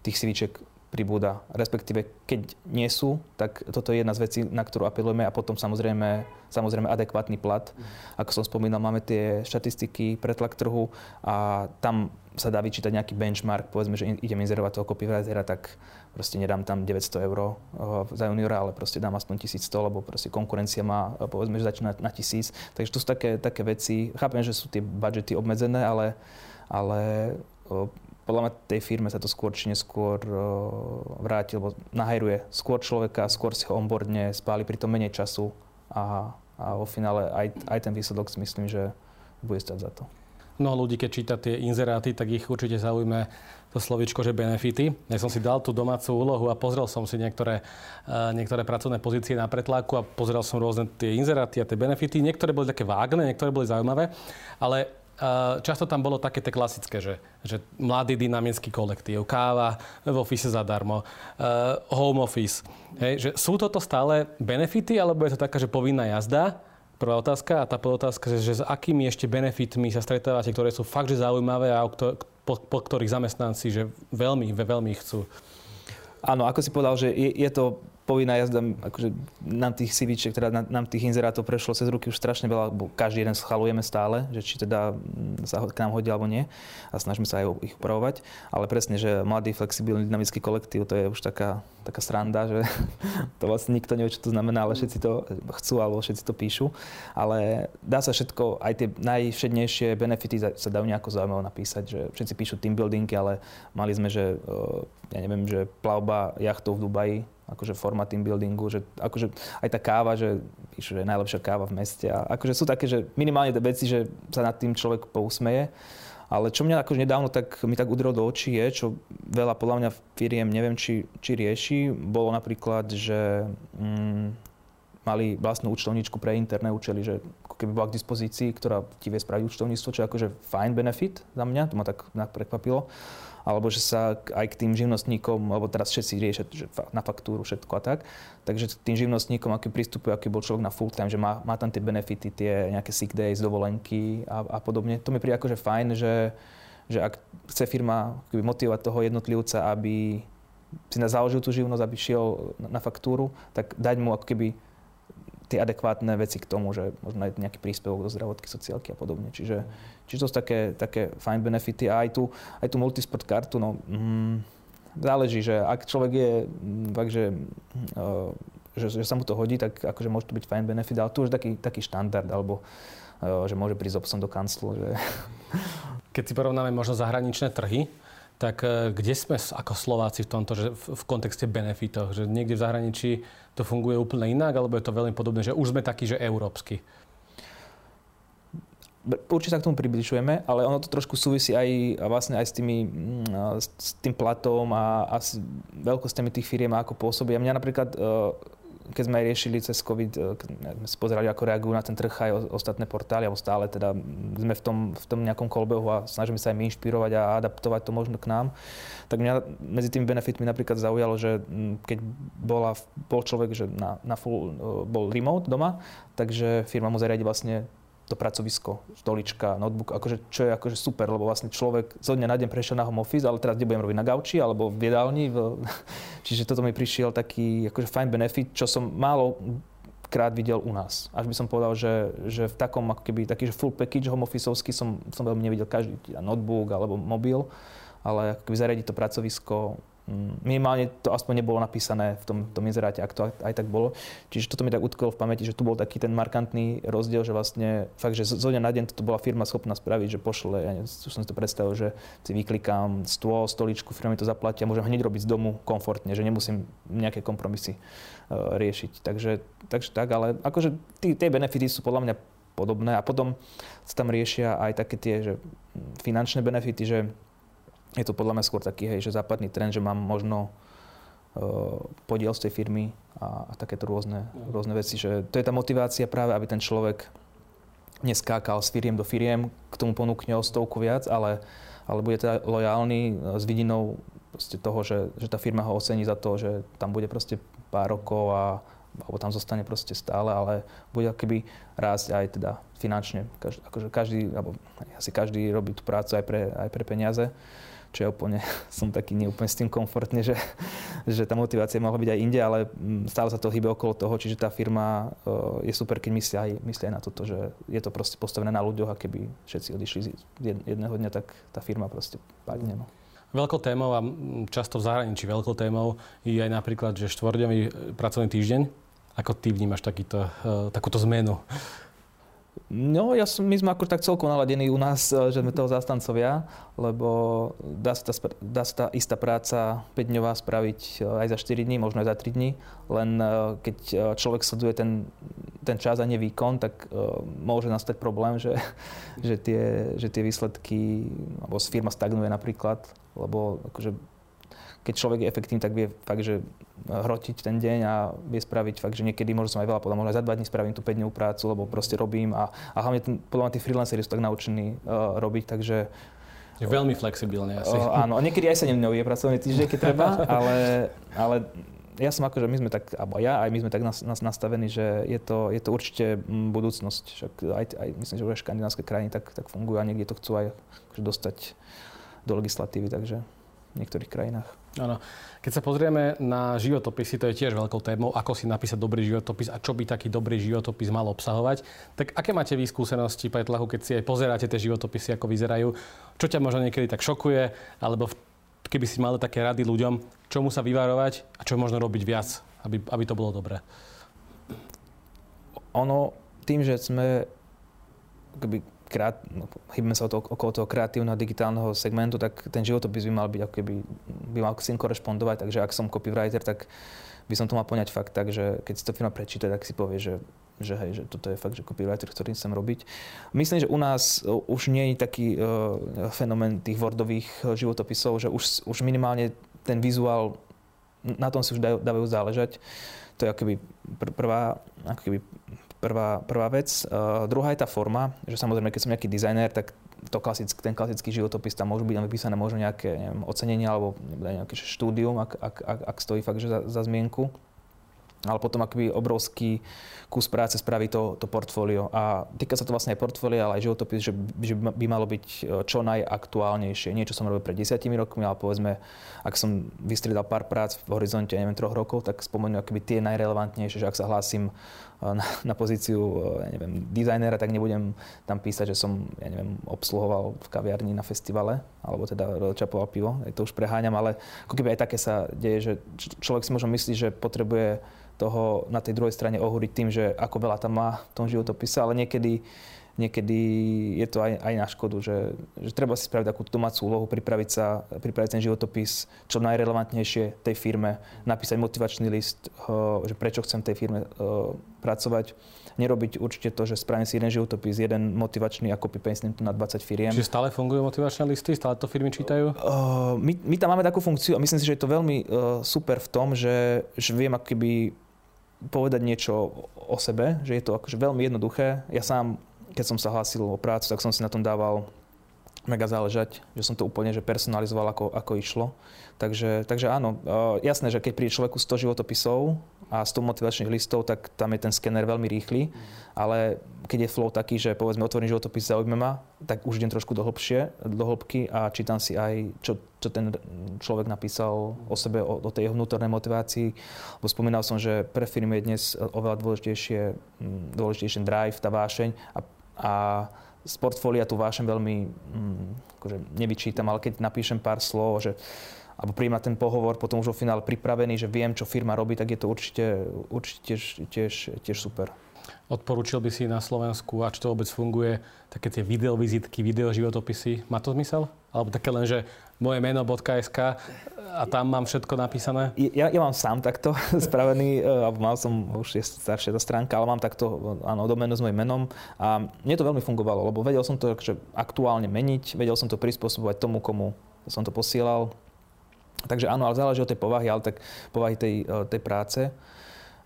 tých CVček pribúda. Respektíve, keď nie sú, tak toto je jedna z vecí, na ktorú apelujeme a potom samozrejme, samozrejme adekvátny plat. Mm. Ako som spomínal, máme tie štatistiky, pretlak trhu a tam sa dá vyčítať nejaký benchmark, povedzme, že idem inzerovať toho copywritera, tak proste nedám tam 900 eur za juniora, ale proste dám aspoň 1100, lebo proste konkurencia má, povedzme, že začína na 1000. Takže to sú také, také veci. Chápem, že sú tie budžety obmedzené, ale, ale podľa mňa tej firme sa to skôr či neskôr vráti, lebo nahajruje skôr človeka, skôr si ho onboardne, spáli pri tom menej času a, a vo finále aj, aj ten výsledok si myslím, že bude stať za to. Mnoho ľudí, keď číta tie inzeráty, tak ich určite zaujíme to slovičko, že benefity. Ja som si dal tú domácu úlohu a pozrel som si niektoré, niektoré pracovné pozície na pretláku a pozrel som rôzne tie inzeráty a tie benefity. Niektoré boli také vágne, niektoré boli zaujímavé, ale často tam bolo také tie klasické, že, že mladý dynamický kolektív, káva v office zadarmo, home office. Hej, že sú toto stále benefity, alebo je to taká, že povinná jazda? Prvá otázka. A tá otázka, že, že s akými ešte benefitmi sa stretávate, ktoré sú fakt, že zaujímavé a po, po ktorých zamestnanci že veľmi, veľmi chcú. Áno, ako si povedal, že je, je to povinná jazda, akože nám tých CVčiek, teda nám tých inzerátov prešlo cez ruky už strašne veľa, lebo každý jeden schalujeme stále, že či teda sa k nám hodí alebo nie a snažíme sa aj ich upravovať. Ale presne, že mladý, flexibilný, dynamický kolektív, to je už taká, taká sranda, že [LAUGHS] to vlastne nikto nevie, čo to znamená, ale všetci to chcú alebo všetci to píšu. Ale dá sa všetko, aj tie najvšednejšie benefity sa dajú nejako zaujímaво napísať, že všetci píšu team buildingy, ale mali sme, že ja neviem, že plavba jachtou v Dubaji, akože forma team buildingu, že akože aj tá káva, že píšu, že je najlepšia káva v meste a akože sú také, že minimálne tie veci, že sa nad tým človek pousmeje. Ale čo mňa akože nedávno tak, mi tak udrelo do očí je, čo veľa podľa mňa firiem neviem, či, či rieši, bolo napríklad, že mm, mali vlastnú účtovníčku pre interné účely, že keby bola k dispozícii, ktorá ti vie spraviť účtovníctvo, čo je akože fajn benefit za mňa, to ma tak prekvapilo alebo že sa aj k tým živnostníkom, alebo teraz všetci riešia že na faktúru všetko a tak, takže tým živnostníkom, aký prístupuje, aký bol človek na full time, že má, má tam tie benefity, tie nejaké sick days, dovolenky a, a podobne. To mi príde akože fajn, že, že ak chce firma motivovať toho jednotlivca, aby si na založil tú živnosť, aby šiel na faktúru, tak dať mu ako keby tie adekvátne veci k tomu, že možno aj nejaký príspevok do zdravotky, sociálky a podobne. Čiže, čiže to sú také, také fajn benefity. A aj tu, aj tu multisport kartu, no, mm, záleží, že ak človek je mm, fakt, že, uh, že, že sa mu to hodí, tak akože môže to byť fajn benefit, ale tu už taký, taký štandard, alebo uh, že môže prísť obsom do kanclu. Že... Keď si porovnáme možno zahraničné trhy, tak e, kde sme ako Slováci v tomto, že v, kontexte benefitov? Že niekde v zahraničí to funguje úplne inak, alebo je to veľmi podobné, že už sme takí, že európsky? Určite sa k tomu približujeme, ale ono to trošku súvisí aj vlastne aj s, tými, mm, s tým platom a, a s veľkosťami tých firiem a ako pôsobia. Mňa napríklad, e, keď sme riešili cez COVID, keď sme si pozerali, ako reagujú na ten trh aj ostatné portály, alebo stále teda sme v tom, v tom nejakom kolbehu a snažíme sa aj my inšpirovať a adaptovať to možno k nám, tak mňa medzi tými benefitmi napríklad zaujalo, že keď bola, bol človek, že na, na full, bol remote doma, takže firma mu zariadi vlastne to pracovisko, stolička, notebook, akože, čo je akože super, lebo vlastne človek zo dňa na deň prešiel na home office, ale teraz kde robiť na gauči alebo v jedálni. V... [LAUGHS] Čiže toto mi prišiel taký akože fajn benefit, čo som málo krát videl u nás. Až by som povedal, že, že v takom ako keby taký že full package home officeovský som, som veľmi nevidel každý notebook alebo mobil, ale ako keby zariadiť to pracovisko minimálne to aspoň nebolo napísané v tom, tom inzeráte, ak to aj tak bolo. Čiže toto mi tak utkolo v pamäti, že tu bol taký ten markantný rozdiel, že vlastne fakt, že zo dňa na deň to bola firma schopná spraviť, že pošle, ja neviem, som si to predstavil, že si vyklikám stôl, stoličku, firma mi to zaplatia, môžem hneď robiť z domu komfortne, že nemusím nejaké kompromisy uh, riešiť. Takže, takže tak, ale akože tí, tie benefity sú podľa mňa podobné a potom sa tam riešia aj také tie že finančné benefity, že je to podľa mňa skôr taký, hej, že západný trend, že mám možno uh, podiel z tej firmy a, a takéto rôzne, rôzne veci. Že to je tá motivácia práve, aby ten človek neskákal s firiem do firiem, k tomu ponúkne o stovku viac, ale, ale bude teda lojálny e, s vidinou toho, že, že tá firma ho ocení za to, že tam bude proste pár rokov a alebo tam zostane proste stále, ale bude keby rásť aj teda finančne. Každý, akože každý, alebo asi každý robí tú prácu aj pre, aj pre peniaze čo ja úplne [LAUGHS] som taký neúplne s tým komfortne, že, [LAUGHS] že tá motivácia mohla byť aj inde, ale mm, stále sa to hýbe okolo toho, čiže tá firma eh, je super, keď myslí aj, myslí aj na toto, že je to proste postavené na ľuďoch a keby všetci odišli jedného dňa, tak tá firma proste padne. No. Veľkou témou a často v zahraničí veľkou témou je aj napríklad, že štvordňový eh, pracovný týždeň. Ako ty vnímaš takýto, eh, takúto zmenu? No, ja som, my sme ako tak celkom naladení u nás, eh, že sme toho zastancovia, lebo dá sa, tá, dá sa tá istá práca 5-dňová spraviť eh, aj za 4 dní, možno aj za 3 dní, len eh, keď človek sleduje ten, ten čas a nevýkon, tak môže nastať problém, že, [LAUGHS] že, tie, že tie výsledky, alebo firma stagnuje napríklad, lebo akože keď človek je efektívny, tak vie fakt, že hrotiť ten deň a vie spraviť fakt, že niekedy možno som aj veľa povedal, možno aj za dva dní spravím tú 5 dňovú prácu, lebo proste robím a, a hlavne ten, podľa mňa tí freelanceri sú tak naučení uh, robiť, takže je veľmi flexibilne asi. Uh, áno, niekedy aj 7 dňový je pracovný týždeň, keď treba, [LAUGHS] ale, ale ja som ako, že my sme tak, alebo ja aj my sme tak nas, nas, nastavení, že je to, je to určite budúcnosť. Však aj, aj myslím, že už škandinávské krajiny tak, tak fungujú a niekde to chcú aj akože dostať do legislatívy, takže v niektorých krajinách. Áno. Keď sa pozrieme na životopisy, to je tiež veľkou témou, ako si napísať dobrý životopis a čo by taký dobrý životopis mal obsahovať. Tak aké máte vy skúsenosti, Petlahu, keď si aj pozeráte tie životopisy, ako vyzerajú? Čo ťa možno niekedy tak šokuje? Alebo keby si mal také rady ľuďom, čomu sa vyvarovať a čo možno robiť viac, aby, aby to bolo dobré? Ono, tým, že sme keby krát, no, hýbeme sa okolo toho kreatívneho digitálneho segmentu, tak ten životopis by mal byť, ako keby, by mal s tým korešpondovať, takže ak som copywriter, tak by som to mal poňať fakt tak, že keď si to firma prečíta, tak si povie, že, že hej, že toto je fakt, že copywriter, ktorý chcem robiť. Myslím, že u nás e, už nie je taký uh, fenomén tých Wordových e, životopisov, že už, už minimálne ten vizuál, na tom si už dajú, dávajú záležať. To je akoby prvá, ako keby prvá, prvá vec. Uh, druhá je tá forma, že samozrejme, keď som nejaký dizajner, tak to klasick, ten klasický životopis tam môžu byť vypísané možno nejaké neviem, ocenenie alebo nejaké štúdium, ak, ak, ak, ak stojí fakt že za, za zmienku ale potom akoby obrovský kus práce spraví to, to portfólio. A týka sa to vlastne aj portfólia, ale aj životopis, že, že by malo byť e, čo najaktuálnejšie. Nie, čo som robil pred desiatimi rokmi, ale povedzme, ak som vystriedal pár prác v horizonte, neviem, troch rokov, tak spomenú akoby tie najrelevantnejšie, že ak sa hlásim na, na pozíciu, e, ja neviem, dizajnera, tak nebudem tam písať, že som, ja neviem, obsluhoval v kaviarni na festivale, alebo teda čapoval pivo, to už preháňam, ale ako keby aj také sa deje, že človek si možno myslí, že potrebuje toho na tej druhej strane ohúriť tým, že ako veľa tam má v tom životopise, ale niekedy, niekedy je to aj, aj na škodu, že, že treba si spraviť takú domácu úlohu, pripraviť sa, pripraviť ten životopis čo najrelevantnejšie tej firme, napísať motivačný list, že prečo chcem tej firme pracovať nerobiť určite to, že spravím si jeden životopis, jeden motivačný a copy paste to na 20 firiem. Čiže stále fungujú motivačné listy? Stále to firmy čítajú? Uh, my, my tam máme takú funkciu a myslím si, že je to veľmi super v tom, že, že viem ako keby povedať niečo o sebe, že je to akože veľmi jednoduché. Ja sám, keď som sa hlásil o prácu, tak som si na tom dával mega záležať, že som to úplne že personalizoval, ako, ako išlo. Takže, takže áno, jasné, že keď príde človeku 100 životopisov a 100 motivačných listov, tak tam je ten skener veľmi rýchly, ale keď je flow taký, že povedzme otvorím životopis, zaujme ma, tak už idem trošku do, hlbšie, do hĺbky a čítam si aj, čo, čo ten človek napísal o sebe, o, o tej jeho vnútornej motivácii. Bo spomínal som, že pre firmy je dnes oveľa dôležitejšie, dôležitejšie drive, tá vášeň a, a z portfólia tú vášem veľmi mm, akože nevyčítam, ale keď napíšem pár slov, že alebo príjma ten pohovor, potom už vo finále pripravený, že viem, čo firma robí, tak je to určite, určite tiež, tiež, tiež super. Odporúčil by si na Slovensku, a či to vôbec funguje, také tie videovizitky, videoživotopisy. Má to zmysel? Alebo také len, že moje meno.sk a tam mám všetko napísané? Ja, ja mám sám takto [LAUGHS] spravený, e, alebo mal som, už je staršia tá stránka, ale mám takto, áno, domenu s mojim menom a mne to veľmi fungovalo, lebo vedel som to že aktuálne meniť, vedel som to prispôsobovať tomu, komu som to posielal. Takže áno, ale záleží od tej povahy, ale tak povahy tej, e, tej práce.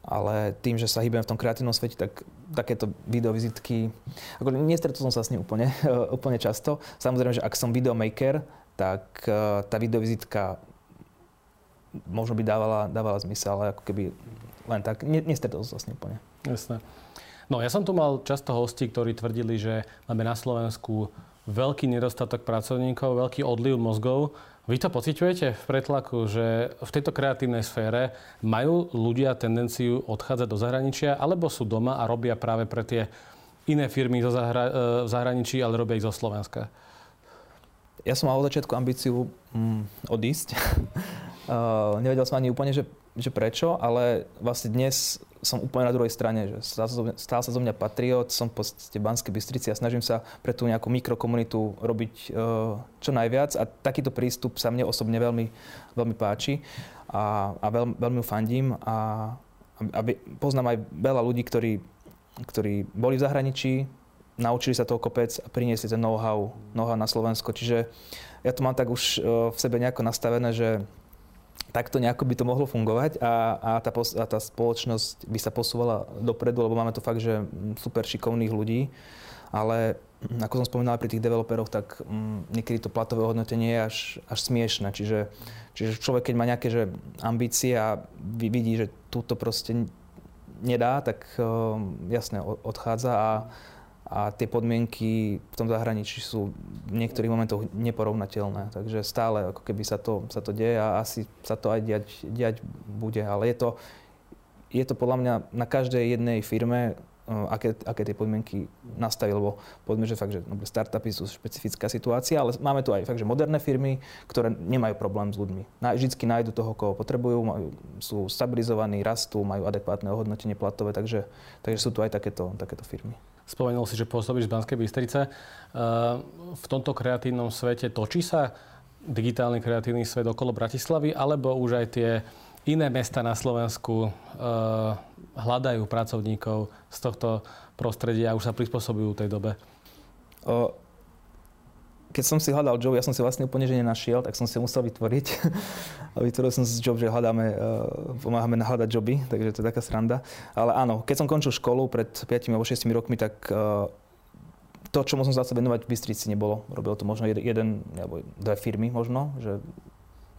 Ale tým, že sa hýbem v tom kreatívnom svete, tak takéto videovizitky, ako nestretol som sa s ním úplne, [LAUGHS] úplne často. Samozrejme, že ak som videomaker, tak e, tá videovizitka možno by dávala, dávala zmysel, ale ako keby len tak, nestretol som sa s ním úplne. Jasné. No ja som tu mal často hostí, ktorí tvrdili, že máme na Slovensku veľký nedostatok pracovníkov, veľký odliv mozgov. Vy to pociťujete v pretlaku, že v tejto kreatívnej sfére majú ľudia tendenciu odchádzať do zahraničia, alebo sú doma a robia práve pre tie iné firmy zo zahra- e, v zahraničí, ale robia ich zo Slovenska? Ja som mal od začiatku ambíciu mm, odísť. Uh, [LAUGHS] nevedel som ani úplne, že, že prečo, ale vlastne dnes som úplne na druhej strane, že stál sa, stál zo mňa patriot, som v podstate Banskej Bystrici a snažím sa pre tú nejakú mikrokomunitu robiť uh, čo najviac a takýto prístup sa mne osobne veľmi, veľmi páči a, a veľ, veľmi fandím a, a poznám aj veľa ľudí, ktorí, ktorí boli v zahraničí, naučili sa toho kopec a priniesli ten know-how, know-how na Slovensko. Čiže ja to mám tak už uh, v sebe nejako nastavené, že takto nejako by to mohlo fungovať a, a, tá, a tá spoločnosť by sa posúvala dopredu, lebo máme tu fakt, že super šikovných ľudí, ale ako som spomínal pri tých developeroch, tak mm, niekedy to platové hodnotenie je až, až smiešne. Čiže, čiže človek, keď má nejaké že ambície a vidí, že túto proste nedá, tak uh, jasne odchádza a, a tie podmienky v tom zahraničí sú v niektorých momentoch neporovnateľné. Takže stále ako keby sa to, sa to deje a asi sa to aj diať, diať bude. Ale je to, je to podľa mňa na každej jednej firme, uh, aké, aké tie podmienky nastaví, lebo povedzme, že fakt, že dobre, startupy sú špecifická situácia, ale máme tu aj fakt, že moderné firmy, ktoré nemajú problém s ľuďmi. Vždycky nájdu toho, koho potrebujú, majú, sú stabilizovaní, rastú, majú adekvátne ohodnotenie platové, takže, takže sú tu aj takéto, takéto firmy. Spomenul si, že pôsobíš v Banskej Bystrice. Eh, v tomto kreatívnom svete točí sa digitálny kreatívny svet okolo Bratislavy, alebo už aj tie iné mesta na Slovensku eh, hľadajú pracovníkov z tohto prostredia a už sa prispôsobujú tej dobe? Keď som si hľadal job, ja som si vlastne úplne že nenašiel, tak som si musel vytvoriť. [LAUGHS] A vytvoril som si job, že hľadáme, uh, pomáhame hľadať joby, takže to je taká sranda. Ale áno, keď som končil školu pred 5 alebo 6 rokmi, tak uh, to, čo som sa venovať v Bystrici nebolo. Robil to možno jeden, alebo dve firmy možno, že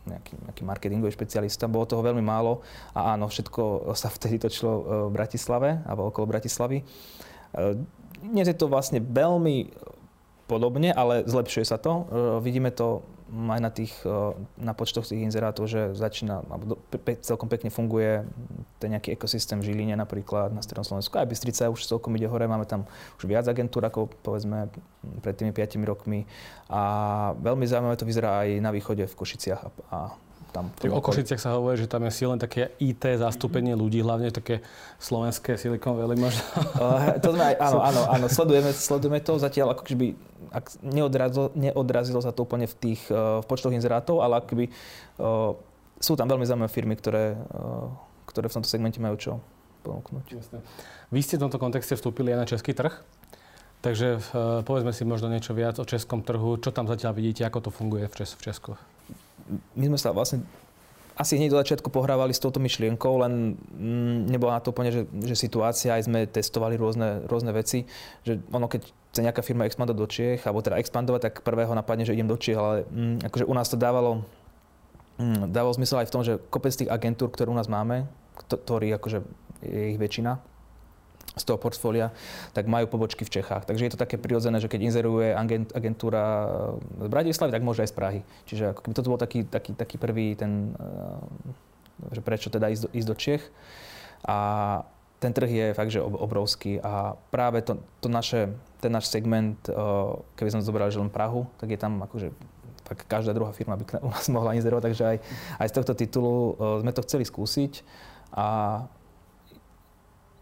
nejaký, nejaký marketingový špecialista. Bolo toho veľmi málo a áno, všetko sa vtedy točilo e, v Bratislave alebo okolo Bratislavy. Dnes je to vlastne veľmi podobne, ale zlepšuje sa to. E, vidíme to aj na, tých, e, na počtoch tých inzerátov, že začína, alebo celkom pekne funguje ten nejaký ekosystém v Žiline napríklad, na Strednom Slovensku. Aj Bystrica už celkom ide hore, máme tam už viac agentúr ako povedzme pred tými 5 rokmi. A veľmi zaujímavé to vyzerá aj na východe v Košiciach a, a tam. V o Košiciach sa hovorí, že tam je silné také IT zastúpenie ľudí, hlavne také slovenské Silicon Valley možno. Uh, to sme aj, áno, [LAUGHS] áno, áno, sledujeme, sledujeme to zatiaľ, ako keby ak neodrazilo, neodrazilo sa to úplne v tých uh, v počtoch inzerátov, ale akoby uh, sú tam veľmi zaujímavé firmy, ktoré, uh, ktoré v tomto segmente majú čo ponúknuť. Jasne. Vy ste v tomto kontexte vstúpili aj na český trh, takže povedzme si možno niečo viac o českom trhu. Čo tam zatiaľ vidíte, ako to funguje v Česku? my sme sa vlastne asi hneď do začiatku pohrávali s touto myšlienkou, len mm, nebola na to úplne, že, že situácia, aj sme testovali rôzne, rôzne veci, že ono keď chce nejaká firma expandovať do Čiech, alebo teda expandovať, tak prvého napadne, že idem do Čiech, ale mm, akože u nás to dávalo, mm, dávalo zmysel aj v tom, že kopec tých agentúr, ktoré u nás máme, ktorí akože je ich väčšina, z toho portfólia, tak majú pobočky v Čechách. Takže je to také prirodzené, že keď inzeruje agent, agentúra z Bratislavy, tak môže aj z Prahy. Čiže ako keby toto bol taký, taký, taký prvý ten, eh, že prečo teda ísť do, ísť do Čech. A ten trh je fakt, že obrovský a práve to, to naše, ten náš segment, eh, keby sme zobrali že len Prahu, tak je tam akože tak každá druhá firma by [LAUGHS] u nás mohla inzerovať, takže aj, aj z tohto titulu sme to chceli skúsiť a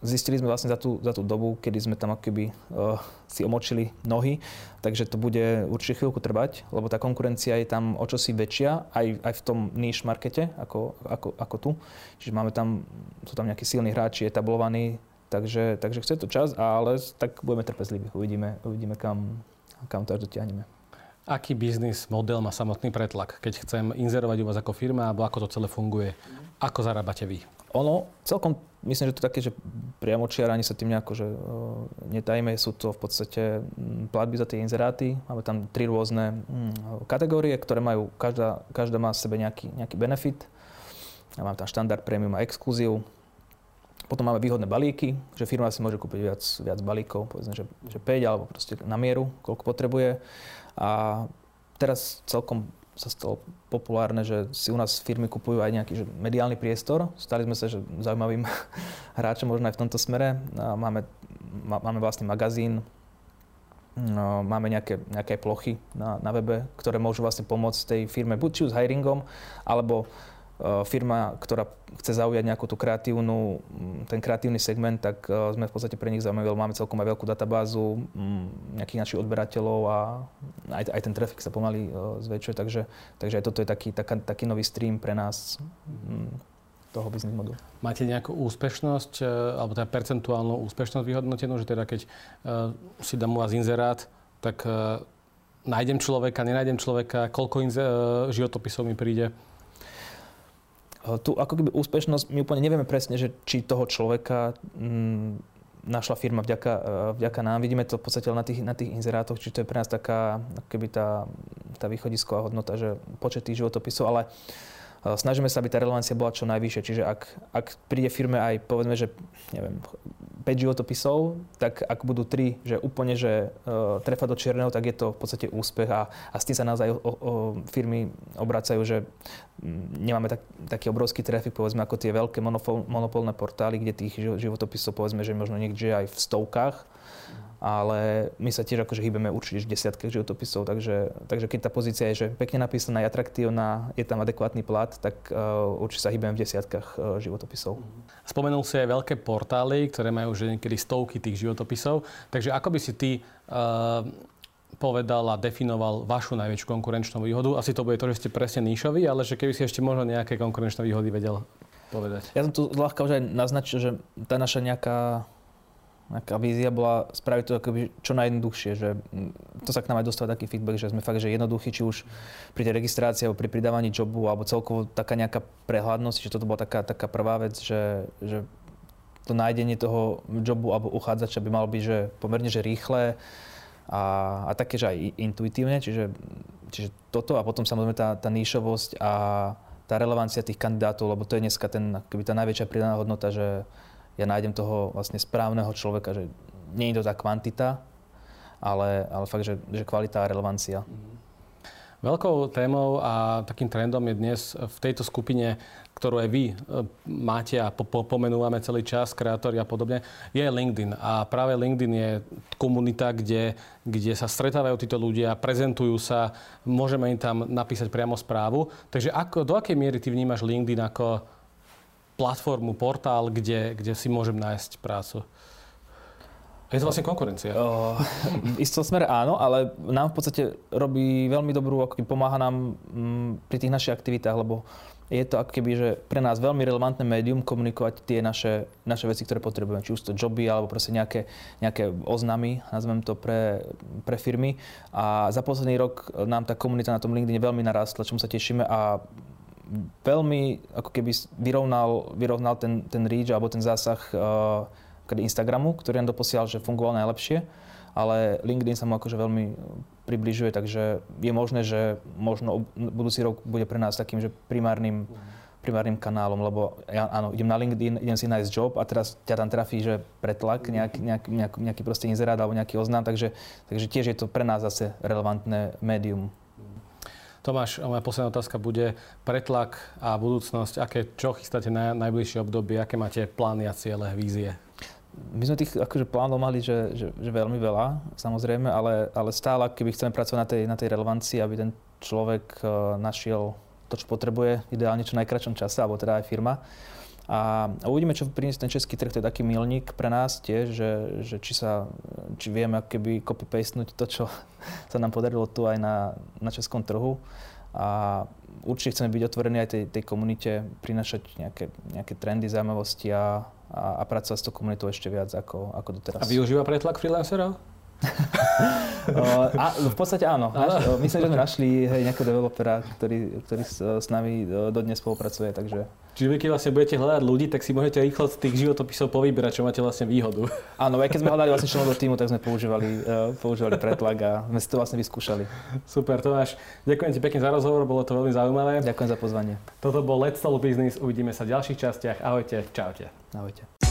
zistili sme vlastne za tú, za tú dobu, kedy sme tam akoby uh, si omočili nohy, takže to bude určite chvíľku trvať, lebo tá konkurencia je tam o čosi väčšia, aj, aj v tom niche markete ako, ako, ako tu. Čiže máme tam, sú tam nejakí silní hráči, etablovaní, takže, takže chce to čas, ale tak budeme trpezliví, uvidíme, uvidíme kam, kam to až dotiahneme. Aký biznis model má samotný pretlak? Keď chcem inzerovať u vás ako firma, alebo ako to celé funguje, ako zarábate vy? Ono celkom myslím, že to také, že priamočiar ani sa tým nejako, že netajme, sú to v podstate platby za tie inzeráty. Máme tam tri rôzne kategórie, ktoré majú, každá, každá má v sebe nejaký, nejaký benefit. Máme tam štandard, premium a exkluziu. Potom máme výhodné balíky, že firma si môže kúpiť viac, viac balíkov, povedzme, že, že 5 alebo proste na mieru, koľko potrebuje. A teraz celkom sa stalo populárne, že si u nás firmy kupujú aj nejaký že mediálny priestor. Stali sme sa že zaujímavým [LAUGHS] hráčom možno aj v tomto smere. Máme, máme vlastný magazín, no, máme nejaké, nejaké plochy na, na webe, ktoré môžu vlastne pomôcť tej firme buď či s hiringom, alebo firma, ktorá chce zaujať nejakú tú kreatívnu, mm, ten kreatívny segment, tak eh, sme v podstate pre nich zaujímaví, máme celkom aj veľkú databázu mm, nejakých našich odberateľov a aj, aj ten trafik sa pomaly eh, zväčšuje, takže, takže aj toto je taký, taká, taký nový stream pre nás mm, toho business modelu. Máte nejakú úspešnosť, alebo teda percentuálnu úspešnosť vyhodnotenú, že teda keď si dám u vás inzerát, tak nájdem človeka, nenájdem človeka, koľko inze- životopisov mi príde? Tu ako keby úspešnosť, my úplne nevieme presne, že či toho človeka mm, našla firma vďaka, e, vďaka nám. Vidíme to v podstate na tých, na tých inzerátoch, či to je pre nás taká keby tá, tá východisková hodnota, že počet tých životopisov, ale snažíme sa, aby tá relevancia bola čo najvyššia. Čiže ak, ak príde firme aj povedzme, že neviem, 5 životopisov, tak ak budú 3, že úplne, že uh, trefa do čierneho, tak je to v podstate úspech a, a s tým sa naozaj o, o, firmy obracajú, že nemáme tak, taký obrovský trafik, povedzme, ako tie veľké monopol, monopolné portály, kde tých životopisov, povedzme, že možno niekde aj v stovkách ale my sa tiež akože hýbeme určite v desiatkách životopisov, takže, takže keď tá pozícia je že pekne napísaná, je atraktívna, je tam adekvátny plat, tak uh, určite sa hýbeme v desiatkách uh, životopisov. Spomenul si aj veľké portály, ktoré majú už niekedy stovky tých životopisov, takže ako by si ty uh, povedal a definoval vašu najväčšiu konkurenčnú výhodu? Asi to bude to, že ste presne níšoví, ale že keby si ešte možno nejaké konkurenčné výhody vedel povedať. Ja som tu ľahko už aj naznačil, že tá naša nejaká Aká vízia bola spraviť to akoby čo najjednoduchšie, že to sa k nám aj dostáva taký feedback, že sme fakt, že jednoduchý, či už pri tej registrácii, alebo pri pridávaní jobu, alebo celkovo taká nejaká prehľadnosť, že toto bola taká, taká prvá vec, že, že to nájdenie toho jobu alebo uchádzača by malo byť že pomerne že rýchle a, a také, aj intuitívne, čiže, čiže toto a potom samozrejme tá, tá níšovosť a tá relevancia tých kandidátov, lebo to je dneska ten, tá najväčšia pridaná hodnota, že ja nájdem toho vlastne správneho človeka, že nie je to tá kvantita, ale, ale fakt, že, že kvalita a relevancia. Veľkou témou a takým trendom je dnes v tejto skupine, ktorú aj vy e, máte a po, pomenúvame celý čas, kreatóri a podobne, je LinkedIn. A práve LinkedIn je komunita, kde, kde sa stretávajú títo ľudia, prezentujú sa, môžeme im tam napísať priamo správu. Takže ako, do akej miery ty vnímaš LinkedIn ako platformu, portál, kde, kde si môžem nájsť prácu. Je to vlastne konkurencia. Uh, v istom smere áno, ale nám v podstate robí veľmi dobrú, ako pomáha nám m, pri tých našich aktivitách, lebo je to ako keby, že pre nás veľmi relevantné médium komunikovať tie naše, naše veci, ktoré potrebujeme. Či už to joby, alebo proste nejaké, nejaké oznamy, nazvem to pre, pre firmy. A za posledný rok nám tá komunita na tom LinkedIn veľmi narastla, čomu sa tešíme a veľmi ako keby vyrovnal, vyrovnal ten, ten reach alebo ten zásah uh, Instagramu, ktorý nám doposiaľ, že fungoval najlepšie, ale LinkedIn sa mu akože veľmi približuje, takže je možné, že možno budúci rok bude pre nás takým, že primárnym primárnym kanálom, lebo ja áno, idem na LinkedIn, idem si nájsť job a teraz ťa tam trafí, že pretlak, nejaký, nejaký, nejaký, nejaký proste inzerát alebo nejaký oznám, takže, takže tiež je to pre nás zase relevantné médium. Tomáš, moja posledná otázka bude pretlak a budúcnosť. Aké, čo chystáte na najbližšie obdobie? Aké máte plány a ciele, vízie? My sme tých akože plánov mali, že, že, že veľmi veľa, samozrejme, ale, ale stále, keby chceme pracovať na tej, na tej relevancii, aby ten človek uh, našiel to, čo potrebuje, ideálne čo najkračom čase, alebo teda aj firma. A, a uvidíme, čo priniesie ten český trh. To je taký milník pre nás tiež, že, že či, sa, či vieme keby copy-pastenúť to, čo [LAUGHS] sa nám podarilo tu aj na, na českom trhu. A určite chceme byť otvorení aj tej, tej komunite, prinašať nejaké, nejaké trendy, zaujímavosti a, a, a pracovať s tou komunitou ešte viac ako, ako doteraz. A využíva pretlak freelancerov? [LAUGHS] a, v podstate áno. Naš, myslím, že sme našli hej, nejakého developera, ktorý, ktorý s, s nami dodnes spolupracuje, takže... Čiže vy keď vlastne budete hľadať ľudí, tak si môžete rýchlo z tých životopisov povyberať, čo máte vlastne výhodu. [LAUGHS] Áno, aj keď sme hľadali vlastne členov do týmu, tak sme používali, uh, používali pretlak a sme si to vlastne vyskúšali. Super, Tomáš. Ďakujem ti pekne za rozhovor, bolo to veľmi zaujímavé. Ďakujem za pozvanie. Toto bol Let's Talk Business, uvidíme sa v ďalších častiach. Ahojte, čaute. Ahojte.